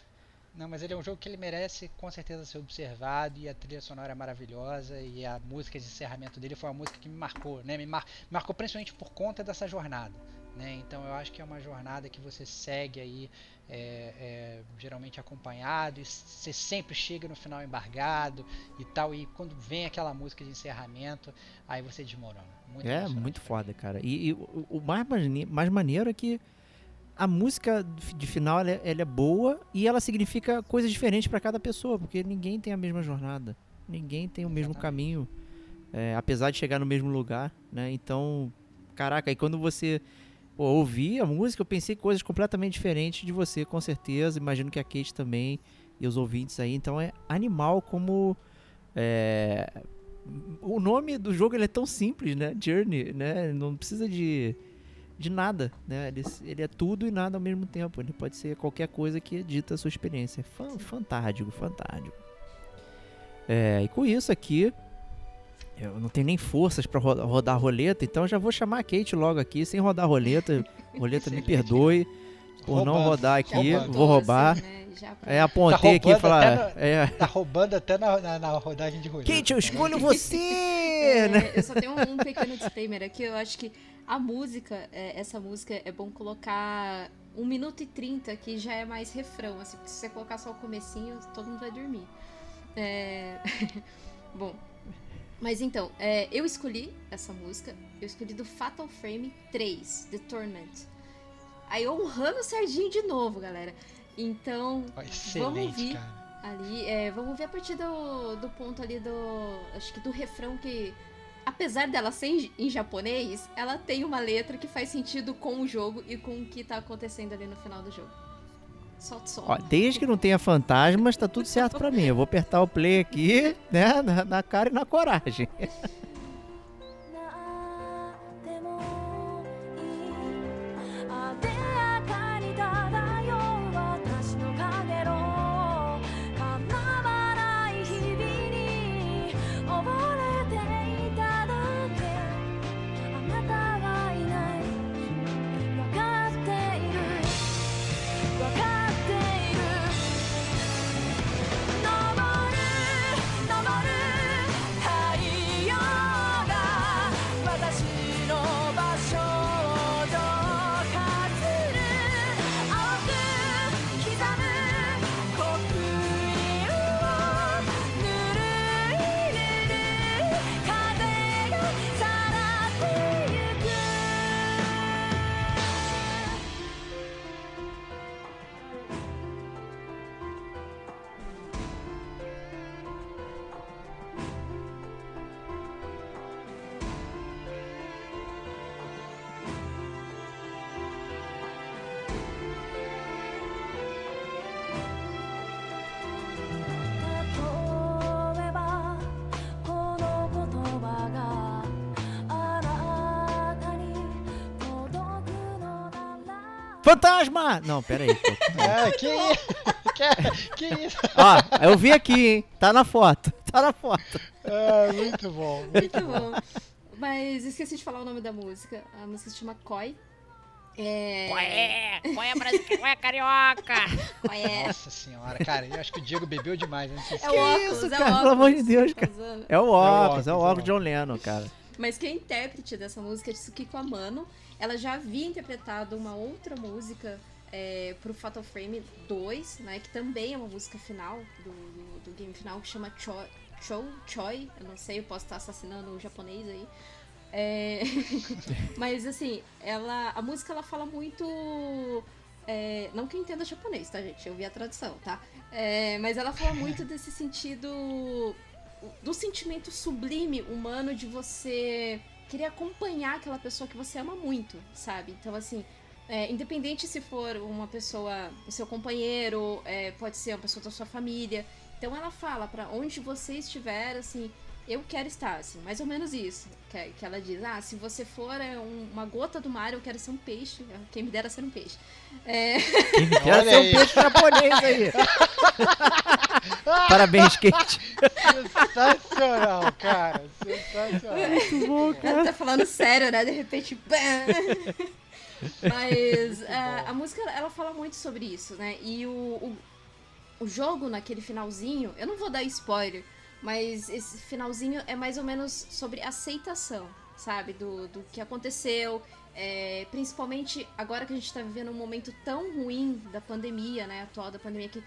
Não, mas ele é um jogo que ele merece com certeza ser observado e a trilha sonora é maravilhosa e a música de encerramento dele foi uma música que me marcou, né? Me, mar... me marcou principalmente por conta dessa jornada, né? Então eu acho que é uma jornada que você segue aí é, é, geralmente acompanhado, e você sempre chega no final embargado e tal, e quando vem aquela música de encerramento, aí você desmorona. Muito é, muito foda, cara. E, e o, o, mais, mais maneiro é que a música de final ela é, ela é boa e ela significa coisas diferentes para cada pessoa, porque ninguém tem a mesma jornada, ninguém tem o Exatamente. mesmo caminho, é, apesar de chegar no mesmo lugar, né? Então, caraca, e quando você pô, ouvi a música, eu pensei coisas completamente diferentes de você, com certeza. Imagino que a Kate também e os ouvintes aí. Então é animal como. É... O nome do jogo ele é tão simples, né? Journey, né? Não precisa de, de nada, né? Ele, ele é tudo e nada ao mesmo tempo. Ele pode ser qualquer coisa que dita a sua experiência. Fantástico, fantástico. É, e com isso aqui, eu não tenho nem forças para rodar a roleta, então já vou chamar a Kate logo aqui, sem rodar a roleta. [laughs] Roleta me perdoe por roubando, não rodar aqui, vou roubar. Assim, né? É, apontei tá aqui e falar. é. Tá roubando até na, na, na, rodagem de roleta. Kate, eu escolho [laughs] você! É, né? Eu só tenho um, um, pequeno disclaimer aqui. Eu acho que a música, é, essa música, é bom colocar 1 minuto e 30, que já é mais refrão. Assim, porque se você colocar só o comecinho, todo mundo vai dormir. É... [laughs] bom, mas então, é, eu escolhi essa música, eu escolhi do Fatal Frame 3, The Torment. Aí honrando o Serginho de novo, galera. Então, vamos ver ali, é, vamos ver a partir do, do ponto ali do, acho que do refrão que, apesar dela ser em, em japonês, ela tem uma letra que faz sentido com o jogo e com o que tá acontecendo ali no final do jogo. Solta som. Ó, desde que não tenha fantasmas, tá tudo certo pra mim. Eu vou apertar o play aqui, né? Na, na cara e na coragem. [laughs] Fantasma! Não, pera aí. pô. [laughs] É, que isso? [laughs] Que, que isso? Ó, eu vi aqui, hein? Tá na foto. [laughs] Tá na foto. É, muito bom, muito Muito bom. Mas esqueci de falar o nome da música. A música se chama Koi. É... Qual é? Qual é, Brasil? Qual é, carioca? Koi é... Nossa senhora, cara, eu acho que o Diego bebeu demais, né? Se- É o óculos, isso, é cara? o Pelo amor de óculos. Deus, Tá cara. usando. É o óculos, é o óculos, óculos é. John Lennon, cara. Mas quem é intérprete dessa música é Tsukiko Amano. Ela já havia interpretado uma outra música é, pro Fatal Frame 2, né? Que também é uma música final do, do, do game final, que chama Choi, Chou Choi. Eu não sei, eu posso estar assassinando o japonês aí. É, [laughs] Mas assim, ela. A música ela fala muito. é, não que eu entenda japonês, tá, gente? Eu vi a tradução, tá? É, mas ela fala muito desse sentido. Do sentimento sublime humano de você querer acompanhar aquela pessoa que você ama muito, sabe? Então, assim, é, independente se for uma pessoa, o seu companheiro, é, pode ser uma pessoa da sua família. Então, ela fala pra onde você estiver, assim, eu quero estar, assim, mais ou menos isso. Que, que ela diz, ah, se você for é, um- uma gota do mar, eu quero ser um peixe. Quem me dera ser um peixe. É, Quem me dera ser um peixe japonês aí. [laughs] Parabéns, Kate. Sensacional, cara. Sensacional. Muito bom, Ela tá falando sério, né? De repente. bam! [laughs] Mas [laughs] é, a música ela fala muito sobre isso, né? E o, o, o jogo naquele finalzinho, eu não vou dar spoiler, mas esse finalzinho é mais ou menos sobre aceitação, sabe? Do, do que aconteceu. é, principalmente agora que a gente tá vivendo um momento tão ruim da pandemia, né? Atual da pandemia, que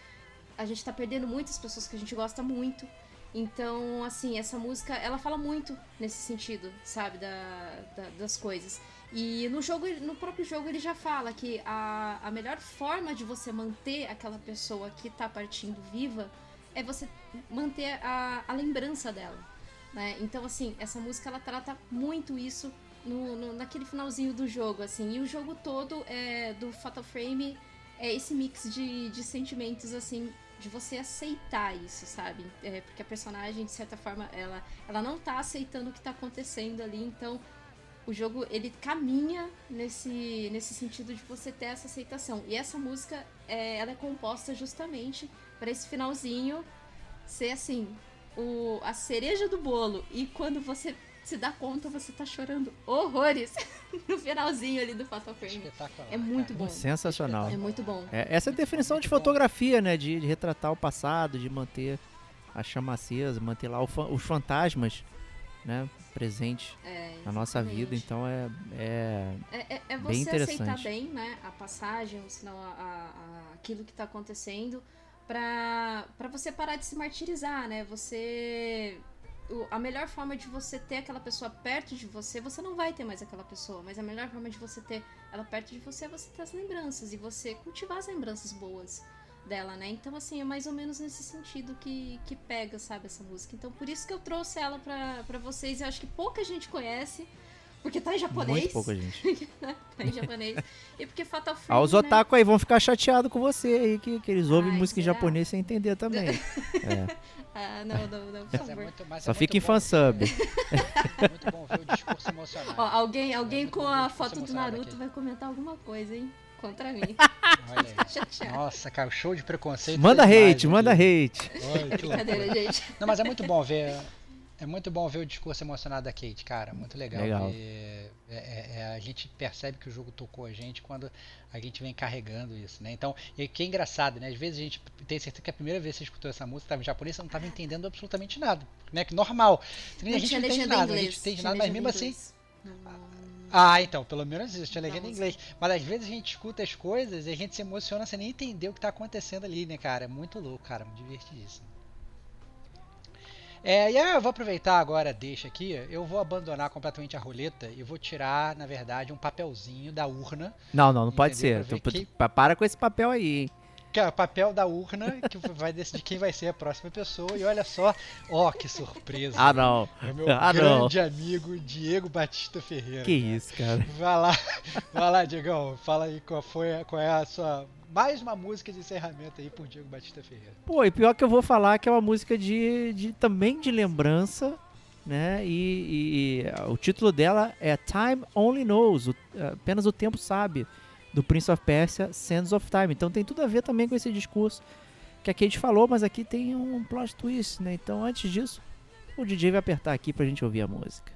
a gente tá perdendo muitas pessoas que a gente gosta muito. Então, assim, essa música, ela fala muito nesse sentido, sabe, da, da- das coisas. E no jogo, no próprio jogo, ele já fala que a, a melhor forma de você manter aquela pessoa que tá partindo viva é você manter a, a lembrança dela, né? Então, assim, essa música, ela trata muito isso no, no- naquele finalzinho do jogo, assim. E o jogo todo é, do Fatal Frame é esse mix de, de sentimentos, assim, de você aceitar isso, sabe? É, porque a personagem, de certa forma, ela, ela não tá aceitando o que tá acontecendo ali, então o jogo ele caminha nesse, nesse sentido de você ter essa aceitação. E essa música, é, ela é composta justamente para esse finalzinho ser assim, o, a cereja do bolo. E quando você se dá conta, você tá chorando horrores [laughs] no finalzinho ali do Fatal Frame. Espetacular. É muito cara. bom. Sensacional. É muito bom. É, essa é a definição de fotografia, né? De, de retratar o passado, de manter a chama acesa, manter lá fa- os fantasmas, né? Presentes É, na nossa vida. Então é, é É, é, é Bem você aceitar interessante. bem, né, a passagem, ou senão a, a- a- aquilo que tá acontecendo, pra, pra você parar de se martirizar, né? Você. a melhor forma de você ter aquela pessoa perto de você, você não vai ter mais aquela pessoa, mas a melhor forma de você ter ela perto de você é você ter as lembranças e você cultivar as lembranças boas dela, né? Então, assim, é mais ou menos nesse sentido que, que pega, sabe, essa música. Então, por isso que eu trouxe ela pra, pra vocês. Eu acho que pouca gente conhece, porque tá em japonês. muito pouca gente. [laughs] tá em japonês. E porque Fatal Frame, Ah, os né? otaku aí vão ficar chateados com você aí, que, que eles ouvem Ai, música em será? japonês sem entender também. [laughs] É, Ah, não, não, não, por Mas é favor. muito, mas Só é fica em muito fansub. ver- É muito bom ver o discurso emocional. Ó, alguém, É alguém muito com a foto do Naruto daqui. vai comentar alguma coisa, hein? Contra mim. [laughs] Olha aí. Chateado. Nossa, cara, o show de preconceito. Manda demais hate, manda aqui. hate. Olha, que loucura. Brincadeira, gente. Não, mas é muito bom ver. [laughs] É muito bom ver o discurso emocionado da Kate, cara. Muito legal. Legal. é- é- é, a gente percebe que o jogo tocou a gente quando a gente vem carregando isso, né? Então, e que é engraçado, né? Às vezes a gente tem certeza que a primeira vez que você escutou essa música estava em japonês, você não estava entendendo absolutamente nada, né? Que normal. a gente não entende nada, a gente entende nada, mas mesmo assim. Não- Ah, então, pelo menos isso, tinha legenda em inglês. Mas às vezes a gente escuta as coisas e a gente se emociona sem nem entender o que tá acontecendo ali, né, cara? É muito louco, cara, muito divertidíssimo. É, e aí eu vou aproveitar agora, deixa aqui, eu vou abandonar completamente a roleta e vou tirar, na verdade, um papelzinho da urna, Não, não, não pode ser. Pa- Para com esse papel aí, hein? Que é o papel da urna que vai decidir quem vai ser a próxima pessoa. E olha só, ó, que surpresa. Ah, não. É meu Ah, não. grande amigo Diego Batista Ferreira. Que cara. isso, cara. Vai lá, vai lá, Diegão. Fala aí qual foi, qual é a sua mais uma música de encerramento aí por Diego Batista Ferreira. Pô, e pior que eu vou falar que é uma música de, de também de lembrança, né? E, e- e o título dela é Time Only Knows, o- apenas o tempo sabe. Do Prince of Persia Sands of Time. Então tem tudo a ver também com esse discurso que a Kate falou, mas aqui tem um plot twist, né? Então antes disso, o DJ vai apertar aqui pra gente ouvir a música.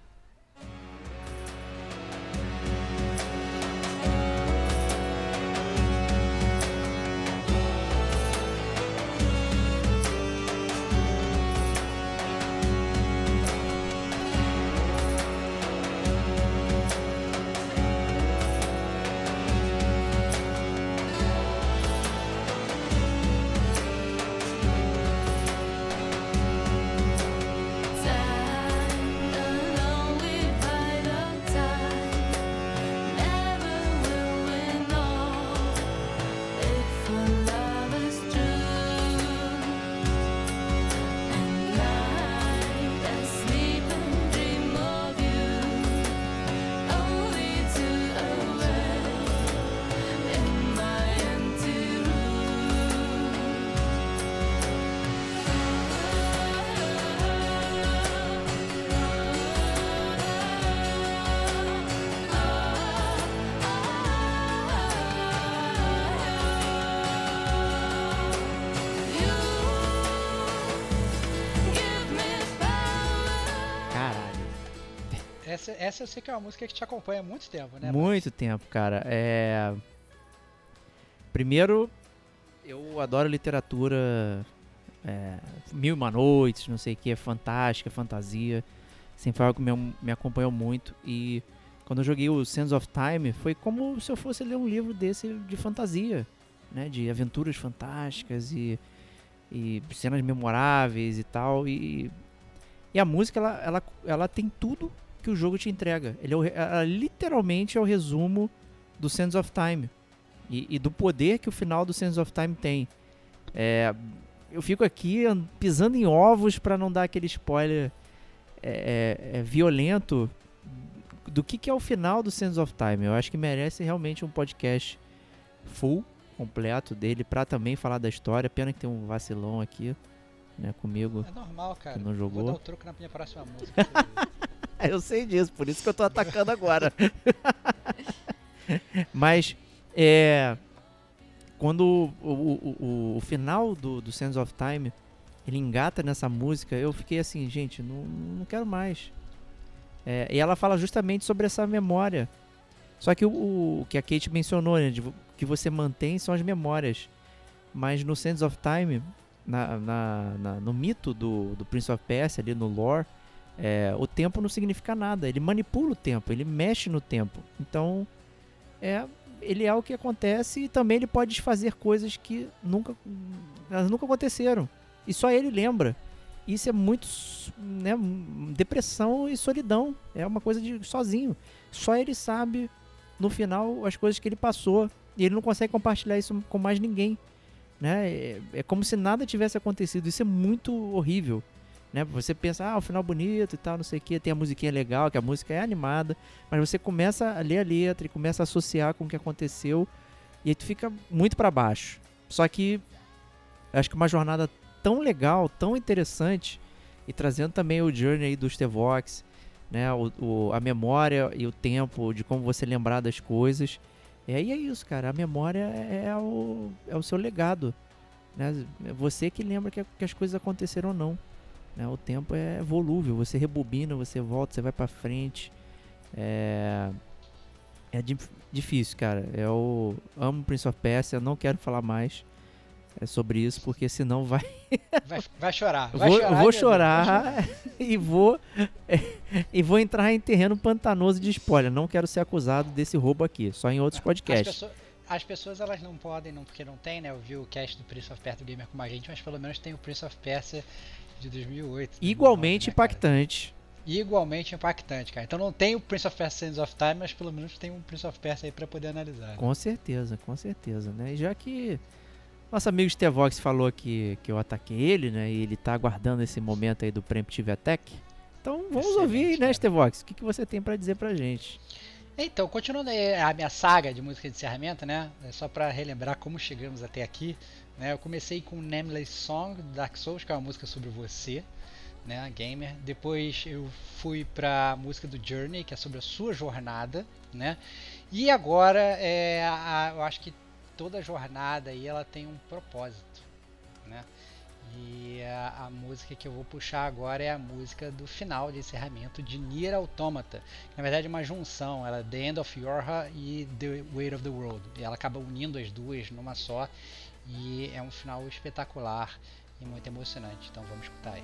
Essa, eu sei que é uma música que te acompanha há muito tempo, né? Muito tempo, cara. É. Primeiro, eu adoro literatura. É... Mil e uma noites, não sei o que, é fantástica, fantasia. Sempre foi algo que me, me acompanhou muito. E quando eu joguei o Sands of Time, foi como se eu fosse ler um livro desse de fantasia, né? De aventuras fantásticas e, e cenas memoráveis e tal. E, e a música, ela, ela, ela tem tudo que o jogo te entrega. Ele é o ela literalmente é o resumo do Sands of Time. E, e do poder que o final do Sands of Time tem. É, eu fico aqui an- pisando em ovos pra não dar aquele spoiler é, é, é, violento do que, que é o final do Sands of Time. Eu acho que merece realmente um podcast full, completo dele, pra também falar da história. Pena que tem um vacilão aqui né, comigo. É normal, cara. Que não jogou. Vou dar o troco na minha próxima música. [laughs] [laughs] Eu sei disso, por isso que eu tô atacando agora. [laughs] Mas, é. Quando o, o, o, o final do, do Sands of Time ele engata nessa música, eu fiquei assim, gente, não, não quero mais. É, e ela fala justamente sobre essa memória. Só que o, o que a Kate mencionou, né, de que você mantém são as memórias. Mas no Sands of Time, na, na- na- no mito do, do Prince of Persia, ali no lore, é, o tempo não significa nada. Ele manipula o tempo, ele mexe no tempo. Então, é, ele é o que acontece e também ele pode desfazer coisas que nunca, elas nunca aconteceram. E só ele lembra. Isso é muito né, depressão e solidão. É uma coisa de sozinho. Só ele sabe no final as coisas que ele passou e ele não consegue compartilhar isso com mais ninguém. Né? É, é como se nada tivesse acontecido. Isso é muito horrível né? Você pensa, ah, o final bonito e tal, não sei o que, tem a musiquinha legal, que a música é animada, mas você começa a ler a letra e começa a associar com o que aconteceu e aí tu fica muito pra baixo. Só que acho que uma jornada tão legal, tão interessante e trazendo também o journey aí do Stevox, né? O, o- a memória e o tempo de como você lembrar das coisas. E aí é isso, cara. A memória é, é o, é o seu legado. Né? É você que lembra que, que as coisas aconteceram ou não. Né? O tempo é volúvel, você rebobina, você volta, você vai pra frente. É, é dif- difícil, cara. Eu amo Prince of Persia, não quero falar mais é, sobre isso, porque senão vai. [laughs] Vai, vai chorar. Vai vou chorar, vou Deus, vai chorar [laughs] e vou [laughs] e vou entrar em terreno pantanoso de spoiler. Não quero ser acusado desse roubo aqui, só em outros As, podcasts. pessoas- as pessoas elas não podem, não, porque não tem, né? Eu vi o cast do Prince of Persia do Gamer com a gente, mas pelo menos tem o Prince of Persia de 2008. Igualmente 2009, né, impactante. Igualmente impactante, cara. Então não tem o Prince of Persia Sands of Time, mas pelo menos tem um Prince of Persia aí pra poder analisar. Com certeza, com certeza, né? E já que nosso amigo Stevox falou que, que eu ataquei ele, né? E ele tá aguardando esse momento aí do Preemptive Attack. Então vamos Excelente, ouvir, né. Stevox? O que, que você tem pra dizer pra gente? Então, continuando aí a minha saga de música de encerramento, né? é Só pra relembrar como chegamos até aqui, né? Eu comecei com Nameless Song Dark Souls, que é uma música sobre você, né, gamer. Depois eu fui para a música do Journey, que é sobre a sua jornada, né? E agora é, a, eu acho que toda jornada aí ela tem um propósito, né? E a, a, música que eu vou puxar agora é a música do final de encerramento de Nier Automata. Na verdade é uma junção, ela é The End of Yorha e The Weight of the World. E ela acaba unindo as duas numa só e é um final espetacular e muito emocionante. Então vamos escutar aí.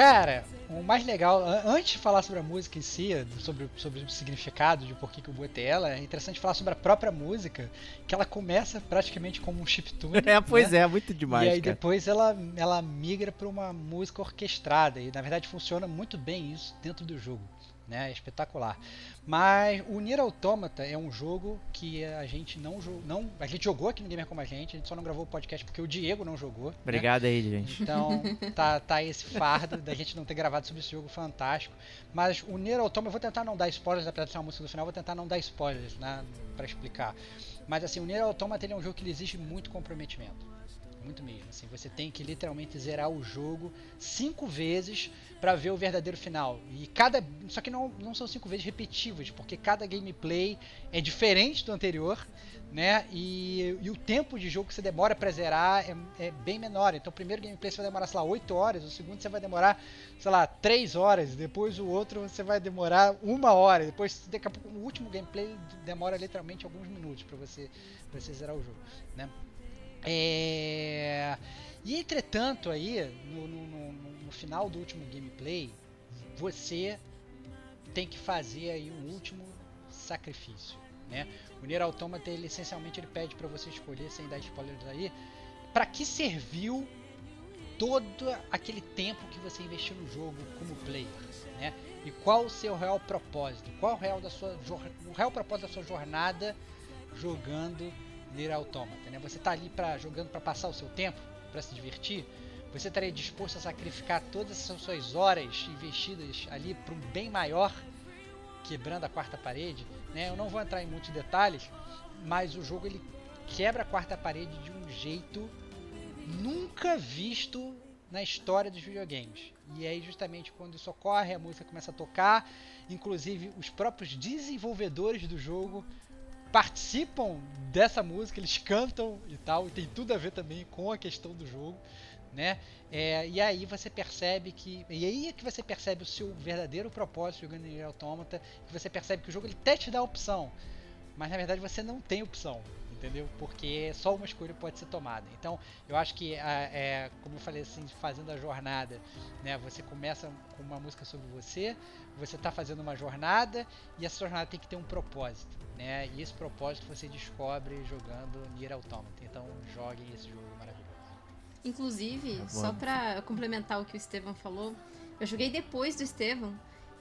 Cara, o mais legal, an- antes de falar sobre a música em si, sobre, sobre o significado de por que, que eu botei ela, é interessante falar sobre a própria música, que ela começa praticamente como um chiptune. [laughs] É, pois né? é, muito demais, E aí cara. depois ela, ela migra para uma música orquestrada. E na verdade funciona muito bem isso dentro do jogo. Né? É espetacular. Mas o Nier Automata é um jogo que a gente não jogou. Não, a gente jogou aqui no Gamer Como a Gente, a gente só não gravou o podcast porque o Diego não jogou. né? Obrigado aí, gente. Então [laughs] tá, tá esse fardo da gente não ter gravado sobre esse jogo fantástico. Mas o Nier Automata, eu vou tentar não dar spoilers, apesar de ser uma música do final, vou tentar não dar spoilers, né, para explicar. Mas assim, o Nier Automata é um jogo que exige muito comprometimento. Muito mesmo. Assim, você tem que literalmente zerar o jogo cinco vezes para ver o verdadeiro final. E cada. Só que não, não são cinco vezes repetitivas, porque cada gameplay é diferente do anterior, né? E, e o tempo de jogo que você demora para zerar é, é bem menor. Então o primeiro gameplay você vai demorar, sei lá, 8 horas, o segundo você vai demorar, sei lá, 3 horas, depois o outro você vai demorar uma hora, depois daqui a pouco, o último gameplay demora literalmente alguns minutos para você, você zerar o jogo, né? É... E entretanto aí, no, no, no, final do último gameplay, você tem que fazer aí um último sacrifício, né? O Nier Automata, ele essencialmente ele pede para você escolher, sem dar spoilers aí, para que serviu todo aquele tempo que você investiu no jogo como player, né? E qual o seu real propósito? Qual o real da sua o real propósito da sua jornada jogando Nier Automata, né? Você tá ali para jogando para passar o seu tempo, para se divertir? Você estaria disposto a sacrificar todas essas suas horas investidas ali para um bem maior, quebrando a quarta parede? Né? Eu não vou entrar em muitos detalhes, mas o jogo ele quebra a quarta parede de um jeito nunca visto na história dos videogames. E aí justamente quando isso ocorre, a música começa a tocar, inclusive os próprios desenvolvedores do jogo participam dessa música, eles cantam e tal, e tem tudo a ver também com a questão do jogo, né? É, e aí você percebe que. E aí é que você percebe o seu verdadeiro propósito jogando Nier Automata, que você percebe que o jogo ele até te dá opção, mas na verdade você não tem opção, entendeu? Porque só uma escolha pode ser tomada. Então eu acho que, ah, é, como eu falei assim, fazendo a jornada, né? Você começa com uma música sobre você, você está fazendo uma jornada e essa jornada tem que ter um propósito, né? E esse propósito você descobre jogando Nier Automata. Então joguem esse jogo maravilhoso. Inclusive, bom. só pra complementar o que o Estevam falou, eu joguei depois do Estevam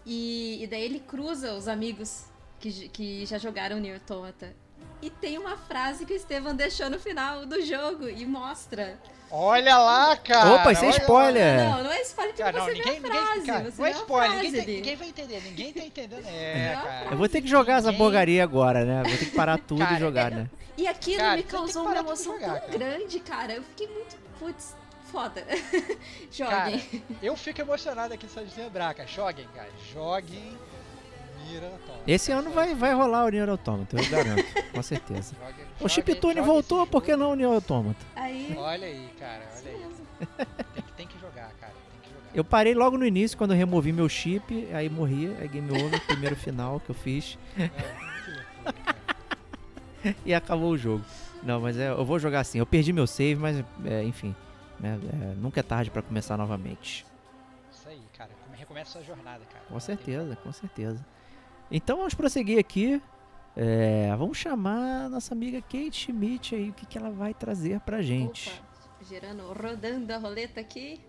e, e daí ele cruza os amigos que, que já jogaram Nier Automata. E tem uma frase que o Estevam deixou no final do jogo e mostra. Olha lá, cara. Opa, isso é lá. spoiler. Não, não é spoiler porque Cara, não, você ninguém, vê a ninguém, frase. cara, você não é spoiler, ninguém, ali. ninguém vai entender, ninguém tá entendendo. É, cara. Eu vou ter que jogar essa Ninguém- porcaria agora, né? Vou ter que parar tudo Cara, e jogar, né? E aquilo Cara, me tem causou uma emoção jogar, tão cara. grande, cara. Eu fiquei muito, putz, foda. [laughs] Cara, Joguem. eu fico emocionado aqui só de lembrar, cara. Joguem, cara. Joguem. Esse ano vai, vai rolar o Nier Automata, eu garanto, [laughs] com certeza. O joguem- Chiptune voltou, por que não o Nier Automata? Aí, Olha aí, cara, olha aí. [laughs] Tem que, tem que jogar, cara. Tem que jogar. Eu parei logo no início, quando eu removi meu chip, aí morri, aí game over, [laughs] primeiro final que eu fiz, É, que loucura, cara. e acabou o jogo. Não, mas é, eu vou jogar assim, eu perdi meu save, mas é, enfim, né, é, nunca é tarde pra começar novamente. Isso aí, cara. Come- Recomeça sua jornada, cara. Com certeza, com certeza. Então vamos prosseguir aqui. É, vamos chamar a nossa amiga Kate Schmidt aí, o que, que ela vai trazer pra gente. Opa, gerando, rodando a roleta aqui.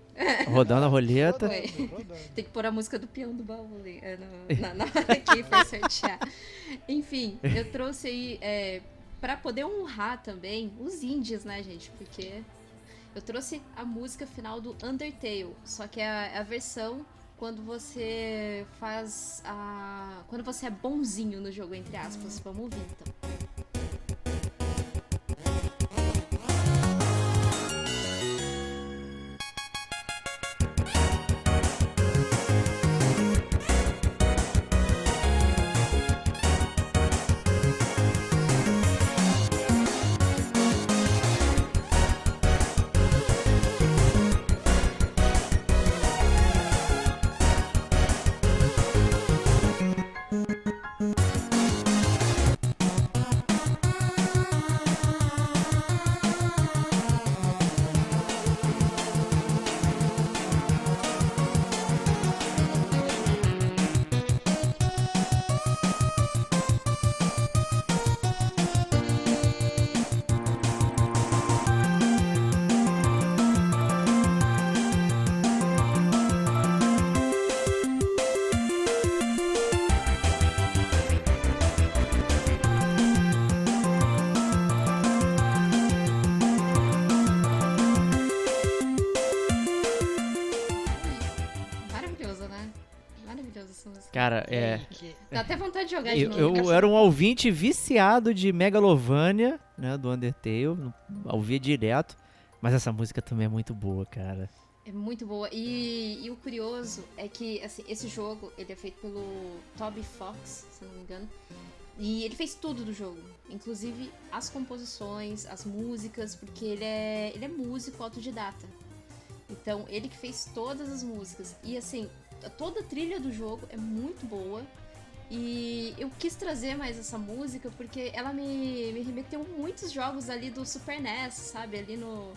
Rodando a roleta. Foi. Rodando, rodando. Tem que pôr a música do peão do baú ali, é, no- na, na [laughs] hora aqui pra sortear. Enfim, eu trouxe aí é, pra poder honrar também os indies, né, gente? Porque eu trouxe a música final do Undertale, só que é a, é a versão quando você faz a. Quando você é bonzinho no jogo, entre aspas. Vamos ouvir então. Cara, é. Dá até vontade de jogar de Eu, novo. eu era um ouvinte viciado de Megalovania, né, do Undertale, ouvia direto, mas essa música também é muito boa, cara. É muito boa. E, e o curioso é que assim, esse jogo ele é feito pelo Toby Fox, se não me engano. E ele fez tudo do jogo, inclusive as composições, as músicas, porque ele é, ele é músico autodidata. Então, ele que fez todas as músicas. E assim, toda a trilha do jogo é muito boa. E eu quis trazer mais essa música porque ela me, me remeteu muitos jogos ali do Super NES, sabe? Ali no,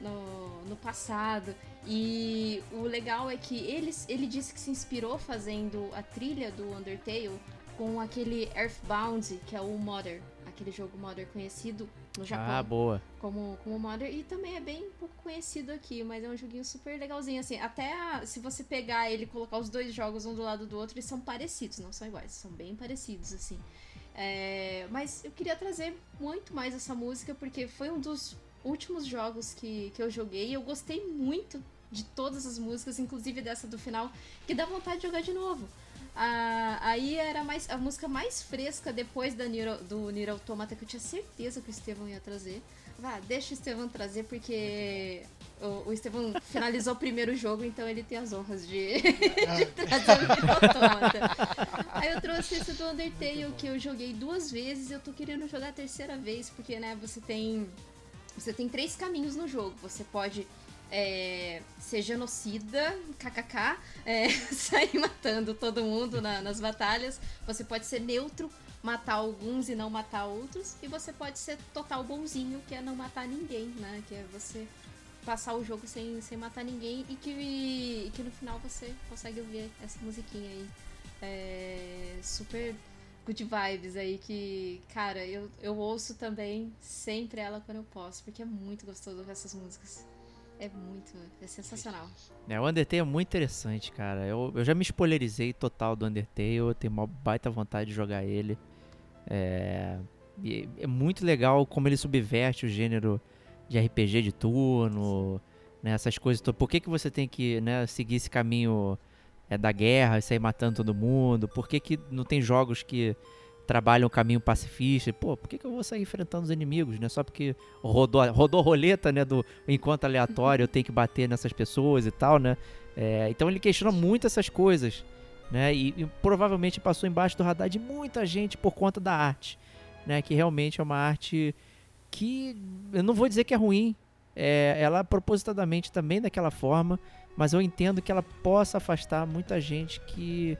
no, no passado. E o legal é que ele, ele disse que se inspirou fazendo a trilha do Undertale com aquele Earthbound, que é o Mother, aquele jogo Mother conhecido no Japão Ah, boa. como, como Mother e também é bem pouco conhecido aqui, mas é um joguinho super legalzinho, assim, até a- se você pegar ele e colocar os dois jogos um do lado do outro, eles são parecidos, não são iguais, são bem parecidos, assim. É, mas eu queria trazer muito mais essa música, porque foi um dos últimos jogos que, que eu joguei, e eu gostei muito de todas as músicas, inclusive dessa do final, que dá vontade de jogar de novo. Ah, aí era mais a música mais fresca depois da Nier, do Nier Automata que eu tinha certeza que o Estevão ia trazer. Vá, deixa o Estevão trazer porque o, o Estevão finalizou o primeiro jogo, então ele tem as honras de, [laughs] de trazer o Nier Automata. Aí eu trouxe esse do Undertale que eu joguei duas vezes e eu tô querendo jogar a terceira vez, porque né, você tem. Você tem três caminhos no jogo. Você pode é, ser genocida, kkk, é, [laughs] sair matando todo mundo na- nas batalhas. Você pode ser neutro, matar alguns e não matar outros. E você pode ser total bonzinho, que é não matar ninguém, né? Que é você passar o jogo sem, sem matar ninguém e que, e que no final você consegue ouvir essa musiquinha aí. É, super good vibes aí que, cara, eu, eu ouço também sempre ela quando eu posso, porque é muito gostoso ouvir essas músicas. É muito, é sensacional. É, o Undertale é muito interessante, cara. Eu, eu já me spoilerizei total do Undertale, eu tenho uma baita vontade de jogar ele. É, é muito legal como ele subverte o gênero de RPG de turno, né, essas coisas. Por que, que você tem que né, seguir esse caminho é, da guerra e sair matando todo mundo? Por que, que não tem jogos que trabalham o caminho pacifista? Pô, por que, que eu vou sair enfrentando os inimigos? Né? Só porque rodou, rodou roleta né, do encontro aleatório, eu tenho que bater nessas pessoas e tal, né? É, então ele questiona muito essas coisas, né? E, e provavelmente passou embaixo do radar de muita gente por conta da arte, né? Que realmente é uma arte que eu não vou dizer que é ruim, é, ela propositadamente também daquela forma, mas eu entendo que ela possa afastar muita gente que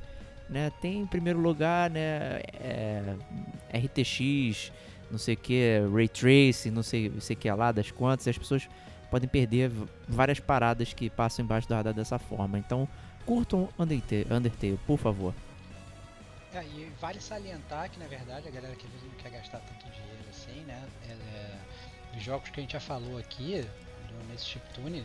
né, tem em primeiro lugar né, é, RTX, não sei o que, Ray não sei sei que lá das quantas, e as pessoas podem perder várias paradas que passam embaixo do radar dessa forma. Então, curtam Undertale, por favor. É, e vale salientar que, na verdade, a galera que não quer gastar tanto dinheiro assim, né? é, os jogos que a gente já falou aqui, nesse chiptune,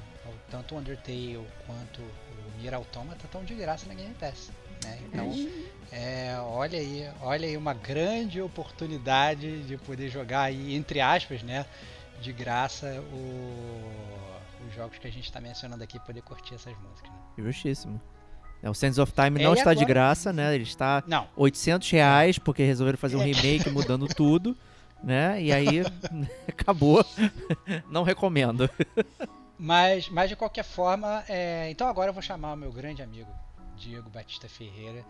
tanto o Undertale quanto o Nier Automata estão de graça na Game Pass. Né? Então, é, olha aí, olha aí uma grande oportunidade de poder jogar aí, entre aspas, né? De graça o- os jogos que a gente está mencionando aqui, poder curtir essas músicas. Né? Justíssimo. É, o Sands of Time É, não e está de agora- graça, né? Ele está Não, 800 reais, porque resolveram fazer um É. remake mudando tudo, né? E aí [laughs] acabou. Não recomendo. Mas, mas de qualquer forma, é, então agora eu vou chamar o meu grande amigo Diego Batista Ferreira,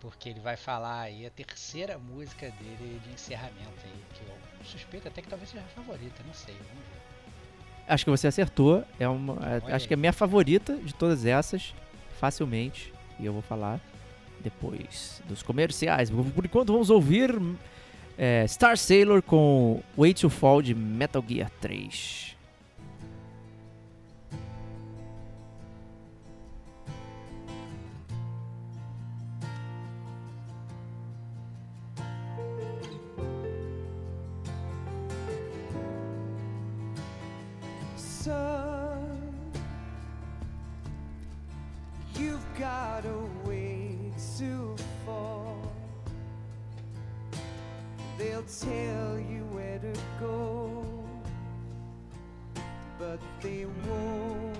porque ele vai falar aí a terceira música dele de encerramento aí, que eu suspeito até que talvez seja a favorita, não sei, vamos ver. Acho que você acertou. É uma, é- Olha acho que é a minha favorita de todas essas, facilmente. E eu vou falar depois dos comerciais. Por enquanto, vamos ouvir é, Star Sailor com Way to Fall de Metal Gear 3. You've got a way to fall. They'll tell you where to go, but they won't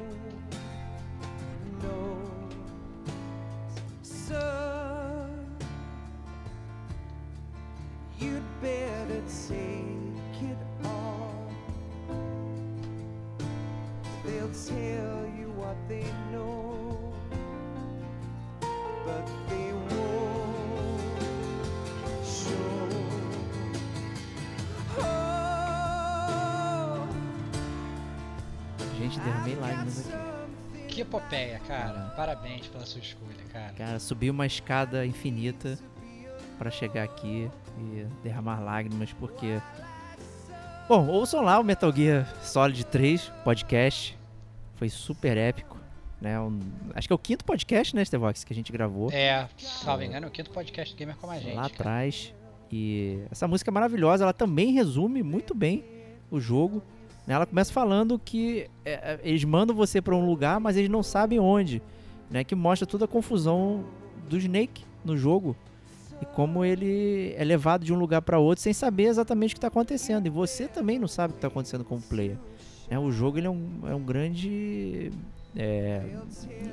what they know, but they won't show. Oh, Gente, derramei lágrimas aqui. Que epopeia, cara. Parabéns pela sua escolha, cara. Cara, subi uma escada infinita pra chegar aqui e derramar lágrimas, porque. Bom, ouçam lá o Metal Gear Solid 3 podcast. Foi super épico. Né? Um- acho que é o quinto podcast, né, Stevox, que a gente gravou É, salvo engano, é o quinto podcast Gamer como a gente. lá atrás. E essa música é maravilhosa, ela também resume muito bem o jogo. né? Ela começa falando que é, é, eles mandam você pra um lugar, mas eles não sabem onde. Né? Que mostra toda a confusão do Snake no jogo. E como ele é levado de um lugar pra outro sem saber exatamente o que tá acontecendo. E você também não sabe o que tá acontecendo como player. Né? O jogo ele é, um, é um grande é,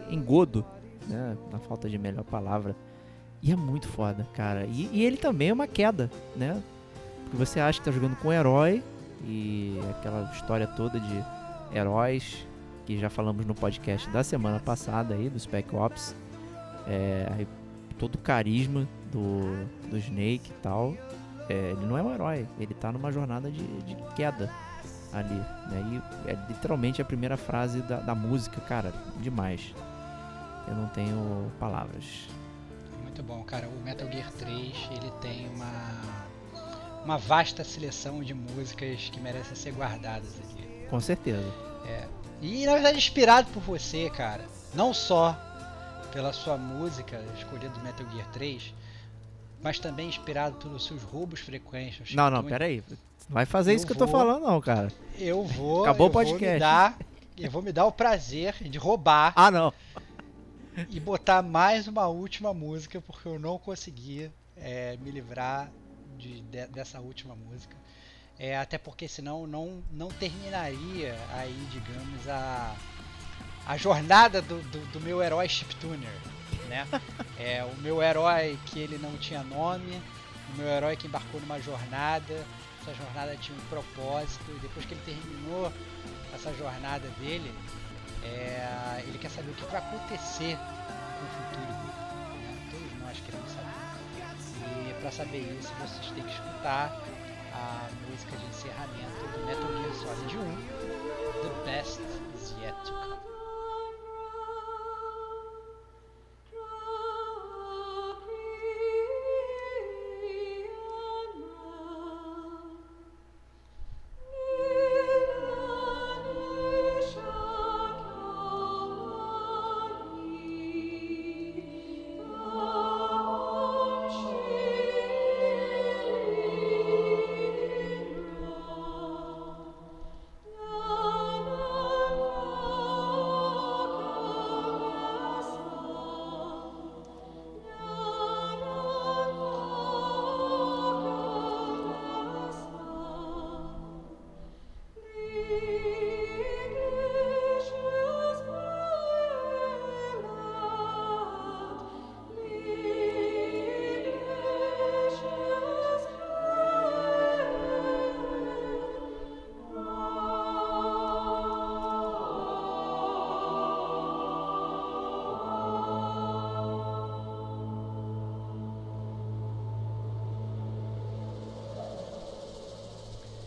engodo, né? na falta de melhor palavra. E é muito foda, cara. E, e ele também é uma queda, né? Porque você acha que tá jogando com um herói e aquela história toda de heróis que já falamos no podcast da semana passada aí, do Spec Ops. É, todo o carisma do, do Snake e tal. É, ele não é um herói, ele tá numa jornada de, de queda ali, né? E é literalmente a primeira frase da, da música, cara, demais. Eu não tenho palavras. Muito bom, cara. O Metal Gear 3 ele tem uma uma vasta seleção de músicas que merecem ser guardadas aqui. Com certeza. E na verdade inspirado por você, cara. Não só pela sua música escolhida do Metal Gear 3, mas também inspirado pelos seus roubos frequentes. Não, não, Então, pera aí. Não vai fazer Eu isso que eu tô vou- falando, não, cara. Eu vou. Acabou o eu vou podcast. me dar, eu vou me dar o prazer de roubar Ah, não. e botar mais uma última música porque eu não conseguia é, me livrar de- de- dessa última música. É, até porque senão não, não terminaria aí, digamos, a, a jornada do, do, do meu herói chiptuner, né? É, o meu herói que ele não tinha nome, o meu herói que embarcou numa jornada, essa jornada tinha um propósito, e depois que ele terminou essa jornada dele, é, ele quer saber o que vai acontecer com o futuro dele. Né? Todos nós queremos saber. E para saber isso, vocês têm que escutar a música de encerramento do Metal Gear Solid 1, The Best Is Yet to Come.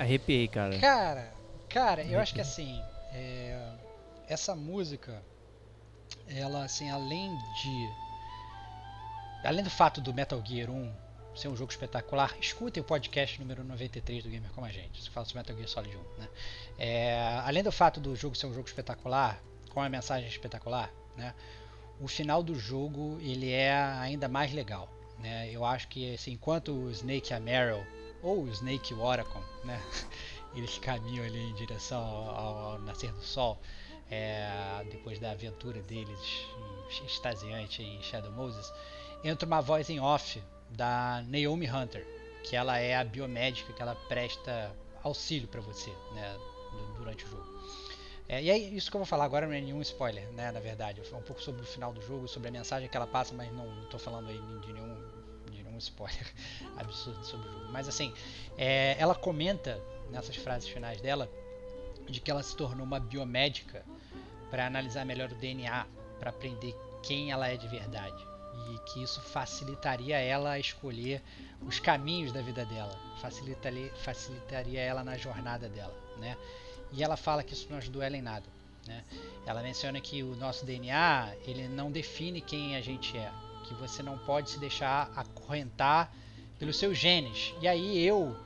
Arrepiei, cara. Cara, cara, eu acho que assim, é, essa música, ela assim, além de. Além do fato do Metal Gear 1 ser um jogo espetacular, escutem o podcast número 93 do Gamer Como a Gente, que fala sobre Metal Gear Solid 1. Né? É, além do fato do jogo ser um jogo espetacular, com uma mensagem espetacular, né? o final do jogo ele é ainda mais legal. Né? Eu acho que assim, enquanto o Snake e a Meryl, ou o Snake e o Oracon, né? [laughs] eles caminham ali em direção ao, ao nascer do sol, é, depois da aventura deles extasiante em Shadow Moses, entra uma voz em off da Naomi Hunter, que ela é a biomédica que ela presta auxílio para você né, du- durante o jogo. É, e aí, isso que eu vou falar agora não é nenhum spoiler, né, na verdade. Eu falo um pouco sobre o final do jogo, sobre a mensagem que ela passa, mas não estou falando aí de nenhum, nenhum spoiler [laughs] absurdo sobre o jogo. Mas assim, é, ela comenta nessas frases finais dela de que ela se tornou uma biomédica para analisar melhor o DNA, para aprender quem ela é de verdade e que isso facilitaria ela a escolher os caminhos da vida dela, facilitaria, facilitaria ela na jornada dela, né? E ela fala que isso não ajudou ela em nada, né? Ela menciona que o nosso DNA ele não define quem a gente é, que você não pode se deixar acorrentar pelos seus genes. E aí eu,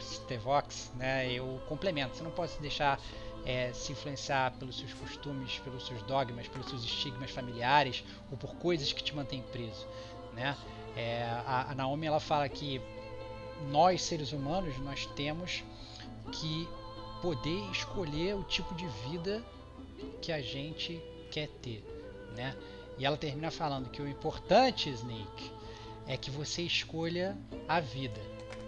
Stevox, né, eu complemento. Você não pode se deixar é, se influenciar pelos seus costumes, pelos seus dogmas, pelos seus estigmas familiares ou por coisas que te mantêm preso, né? É, a, a Naomi ela fala que nós seres humanos nós temos que poder escolher o tipo de vida que a gente quer ter, né? E ela termina falando que o importante, Snake, é que você escolha a vida,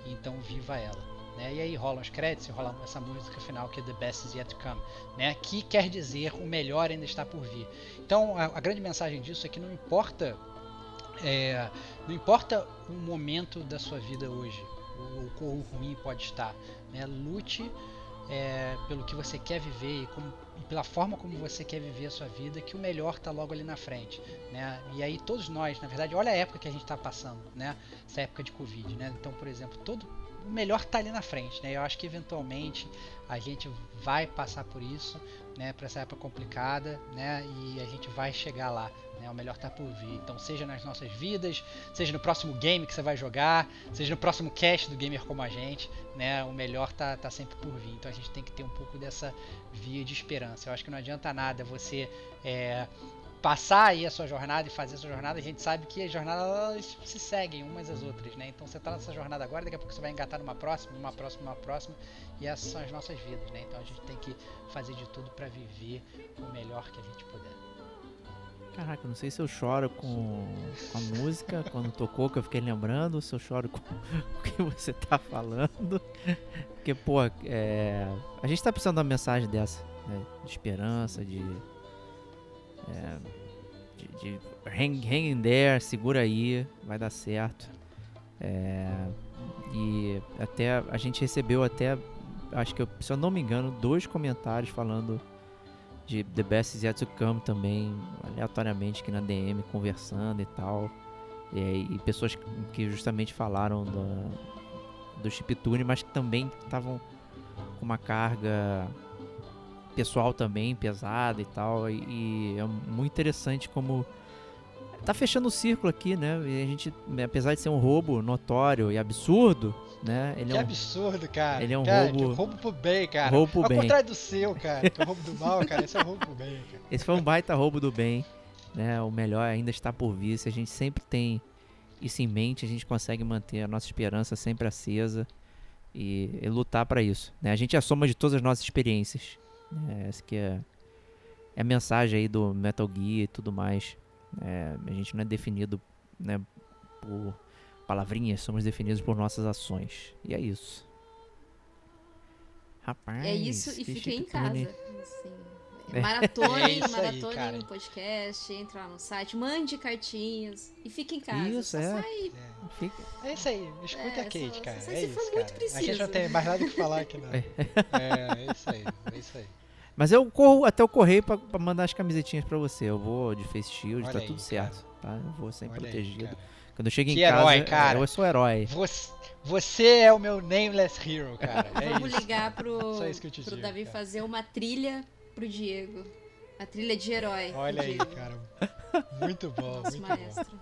então viva ela. Né? E aí rolam os créditos e rola essa música final que é The Best Is Yet to Come, né? que quer dizer o melhor ainda está por vir. Então a, a grande mensagem disso é que não importa é, não importa o momento da sua vida hoje, o quão ruim pode estar, né? lute é, pelo que você quer viver e, como- pela forma como você quer viver a sua vida, que o melhor está logo ali na frente, né? E aí todos nós, na verdade, olha a época que a gente está passando, né? Essa época de Covid, né? Então, por exemplo, todo o melhor está ali na frente, né? Eu acho que eventualmente a gente vai passar por isso, né? Por essa época complicada, né? E a gente vai chegar lá, né? O melhor está por vir. Então, seja nas nossas vidas, seja no próximo game que você vai jogar, seja no próximo cast do Gamer Como a Gente, né? O melhor tá, tá sempre por vir. Então a gente tem que ter um pouco dessa via de esperança. Eu acho que não adianta nada você é, passar aí a sua jornada e fazer a sua jornada. A gente sabe que as jornadas se seguem umas às outras, né? Então você tá nessa jornada agora, daqui a pouco você vai engatar numa próxima, numa próxima, numa próxima. E essas são as nossas vidas, né? Então a gente tem que fazer de tudo para viver o melhor que a gente puder. Caraca, não sei se eu choro com, com a música [laughs] quando tocou, que eu fiquei lembrando, se eu choro com [laughs] o que você tá falando. Porque, pô, é, a gente tá precisando de uma mensagem dessa, né? De esperança, de. É, de, de hang, hang in there, segura aí, vai dar certo. É, e até a gente recebeu até, acho que eu, se eu não me engano, dois comentários falando de The Best Is Yet To Come também, aleatoriamente aqui na DM, conversando e tal. E, e pessoas que- justamente falaram da, do chiptune, mas que também estavam com uma carga pessoal também pesada e tal. E, e é muito interessante como tá fechando o círculo aqui, né? E a gente, apesar de ser um roubo notório e absurdo, né? Ele Que é um absurdo, cara. ele é um cara, roubo- roubo pro bem, cara. roubo pro Ao bem. contrário do seu, cara. Que é o roubo do mal, cara. Esse é o roubo pro bem, cara. [laughs] Esse foi um baita roubo do bem, né? O melhor ainda está por vir. Se a gente sempre tem isso em mente, a gente consegue manter a nossa esperança sempre acesa e, e lutar para isso. Né? A gente é a soma de todas as nossas experiências. Né? Essa que é, é a mensagem aí do Metal Gear e tudo mais. É, a gente não é definido né, por palavrinhas, somos definidos por nossas ações. E é isso. Rapaz, É isso e que fiquem em chiptune. casa. assim. É. Maratone, É aí, maratone cara. no podcast, entra lá no site, mande cartinhas e fique em casa. Isso, Só é. sai Fica- É isso aí. Escuta É, a Kate, só- cara. só É se isso, for cara. muito A gente preciso. não tem mais nada o que falar aqui, não. [laughs] É, é isso aí. É isso aí. Mas eu corro até o correio pra, pra mandar as camisetinhas pra você. Eu vou de face shield, Olha tá aí, tudo certo, tá? Eu vou sempre Olha aí, protegido. cara. Quando eu chego em Que casa, herói, eu- cara. eu sou herói. Você, você é o meu nameless hero, cara. É Vamos isso. ligar pro, pro digo, Davi cara. fazer uma trilha pro Diego. A trilha de herói. Olha aí, Diego, cara. Muito bom, Nosso muito bom. maestro.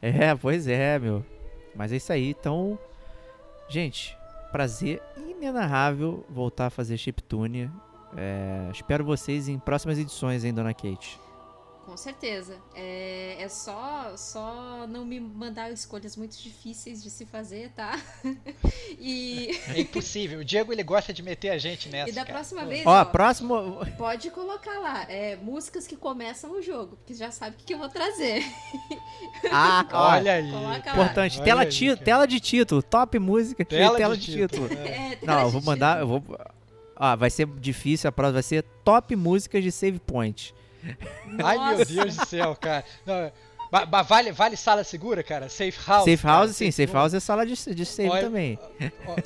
É, pois é, meu. Mas é isso aí. Então, gente, prazer inenarrável voltar a fazer chiptune. É, espero vocês em próximas edições, hein, Dona Kate. Com certeza. É, é só, só não me mandar escolhas muito difíceis de se fazer, tá? [laughs] e, É impossível. O Diego ele gosta de meter a gente nessa. e da cara. próxima vez, Ó, ó, próximo. pode colocar lá. é, músicas que começam o jogo, porque já sabe o que, que eu vou trazer. Ah, [laughs] Olha aí. Coloca cara. lá. Importante, Olha tela, aí, ti- tela de título, top música, Tela, tela de, de título. título. É. É, tem Não, eu vou mandar, eu vou. Ah, vai ser difícil a próxima, vai ser top músicas de save point. Ai, meu. Deus do céu, cara. Não, ba- ba- vale, vale sala segura, cara? Safe house? safe cara, house, sim, safe house é sala de, de save Olha- também.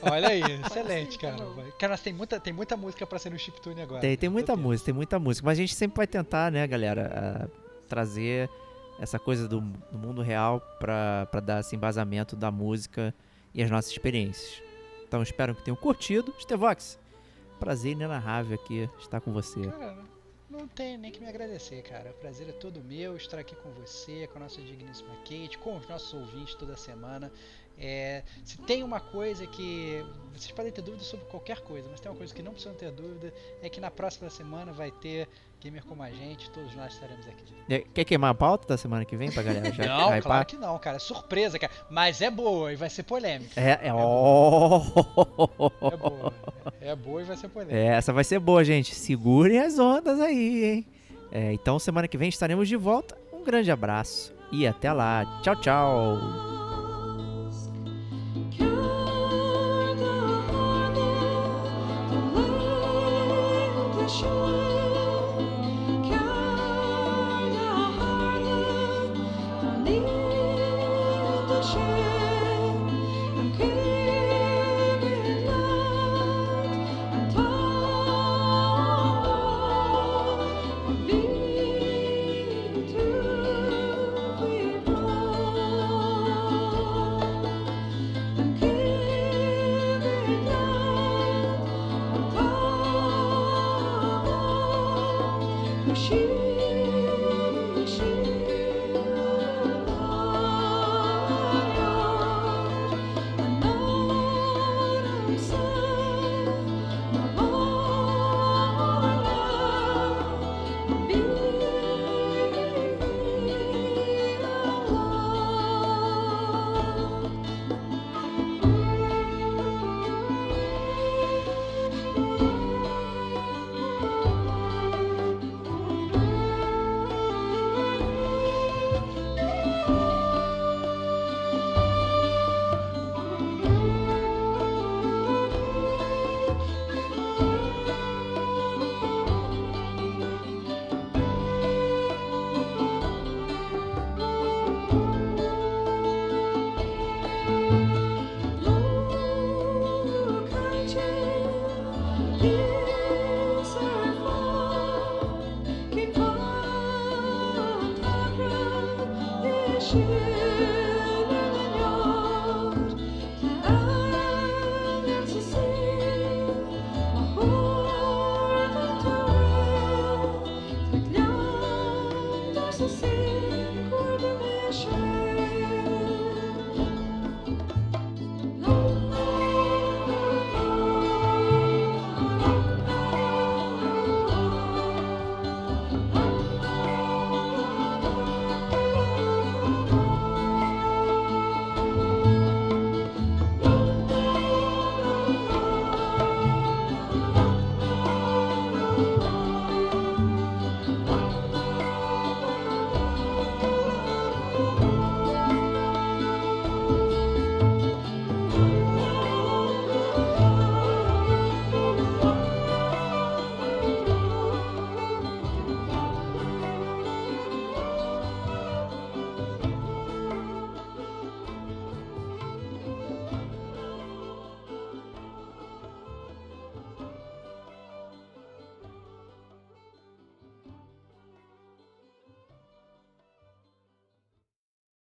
Olha aí, [laughs] excelente, cara. tá. Cara, tem muita, tem muita música pra ser no chiptune agora. Tem, tem Eu tô muita tendo. música, tem muita música. Mas a gente sempre vai tentar, né, galera, trazer essa coisa do, do mundo real pra, pra dar esse embasamento da música e as nossas experiências. Então espero que tenham curtido. Stevox, prazer inenarrável aqui estar com você. Cara, não tem nem que me agradecer, cara. O prazer é todo meu estar aqui com você, com a nossa digníssima Kate, com os nossos ouvintes toda semana. É, se tem uma coisa que. Vocês podem ter dúvida sobre qualquer coisa, mas tem uma coisa que não precisam ter dúvida: é que na próxima semana vai ter Gamer como a gente, todos nós estaremos aqui. É, Quer queimar a pauta da semana que vem pra galera já [laughs] não, hypar? claro que não, cara. Surpresa, cara. Mas é boa e vai ser polêmica. É, é, ó. É boa. É boa e vai ser polêmica. É, essa vai ser boa, gente. Segurem as ondas aí, hein? É, então, semana que vem estaremos de volta. Um grande abraço e até lá. Tchau, tchau.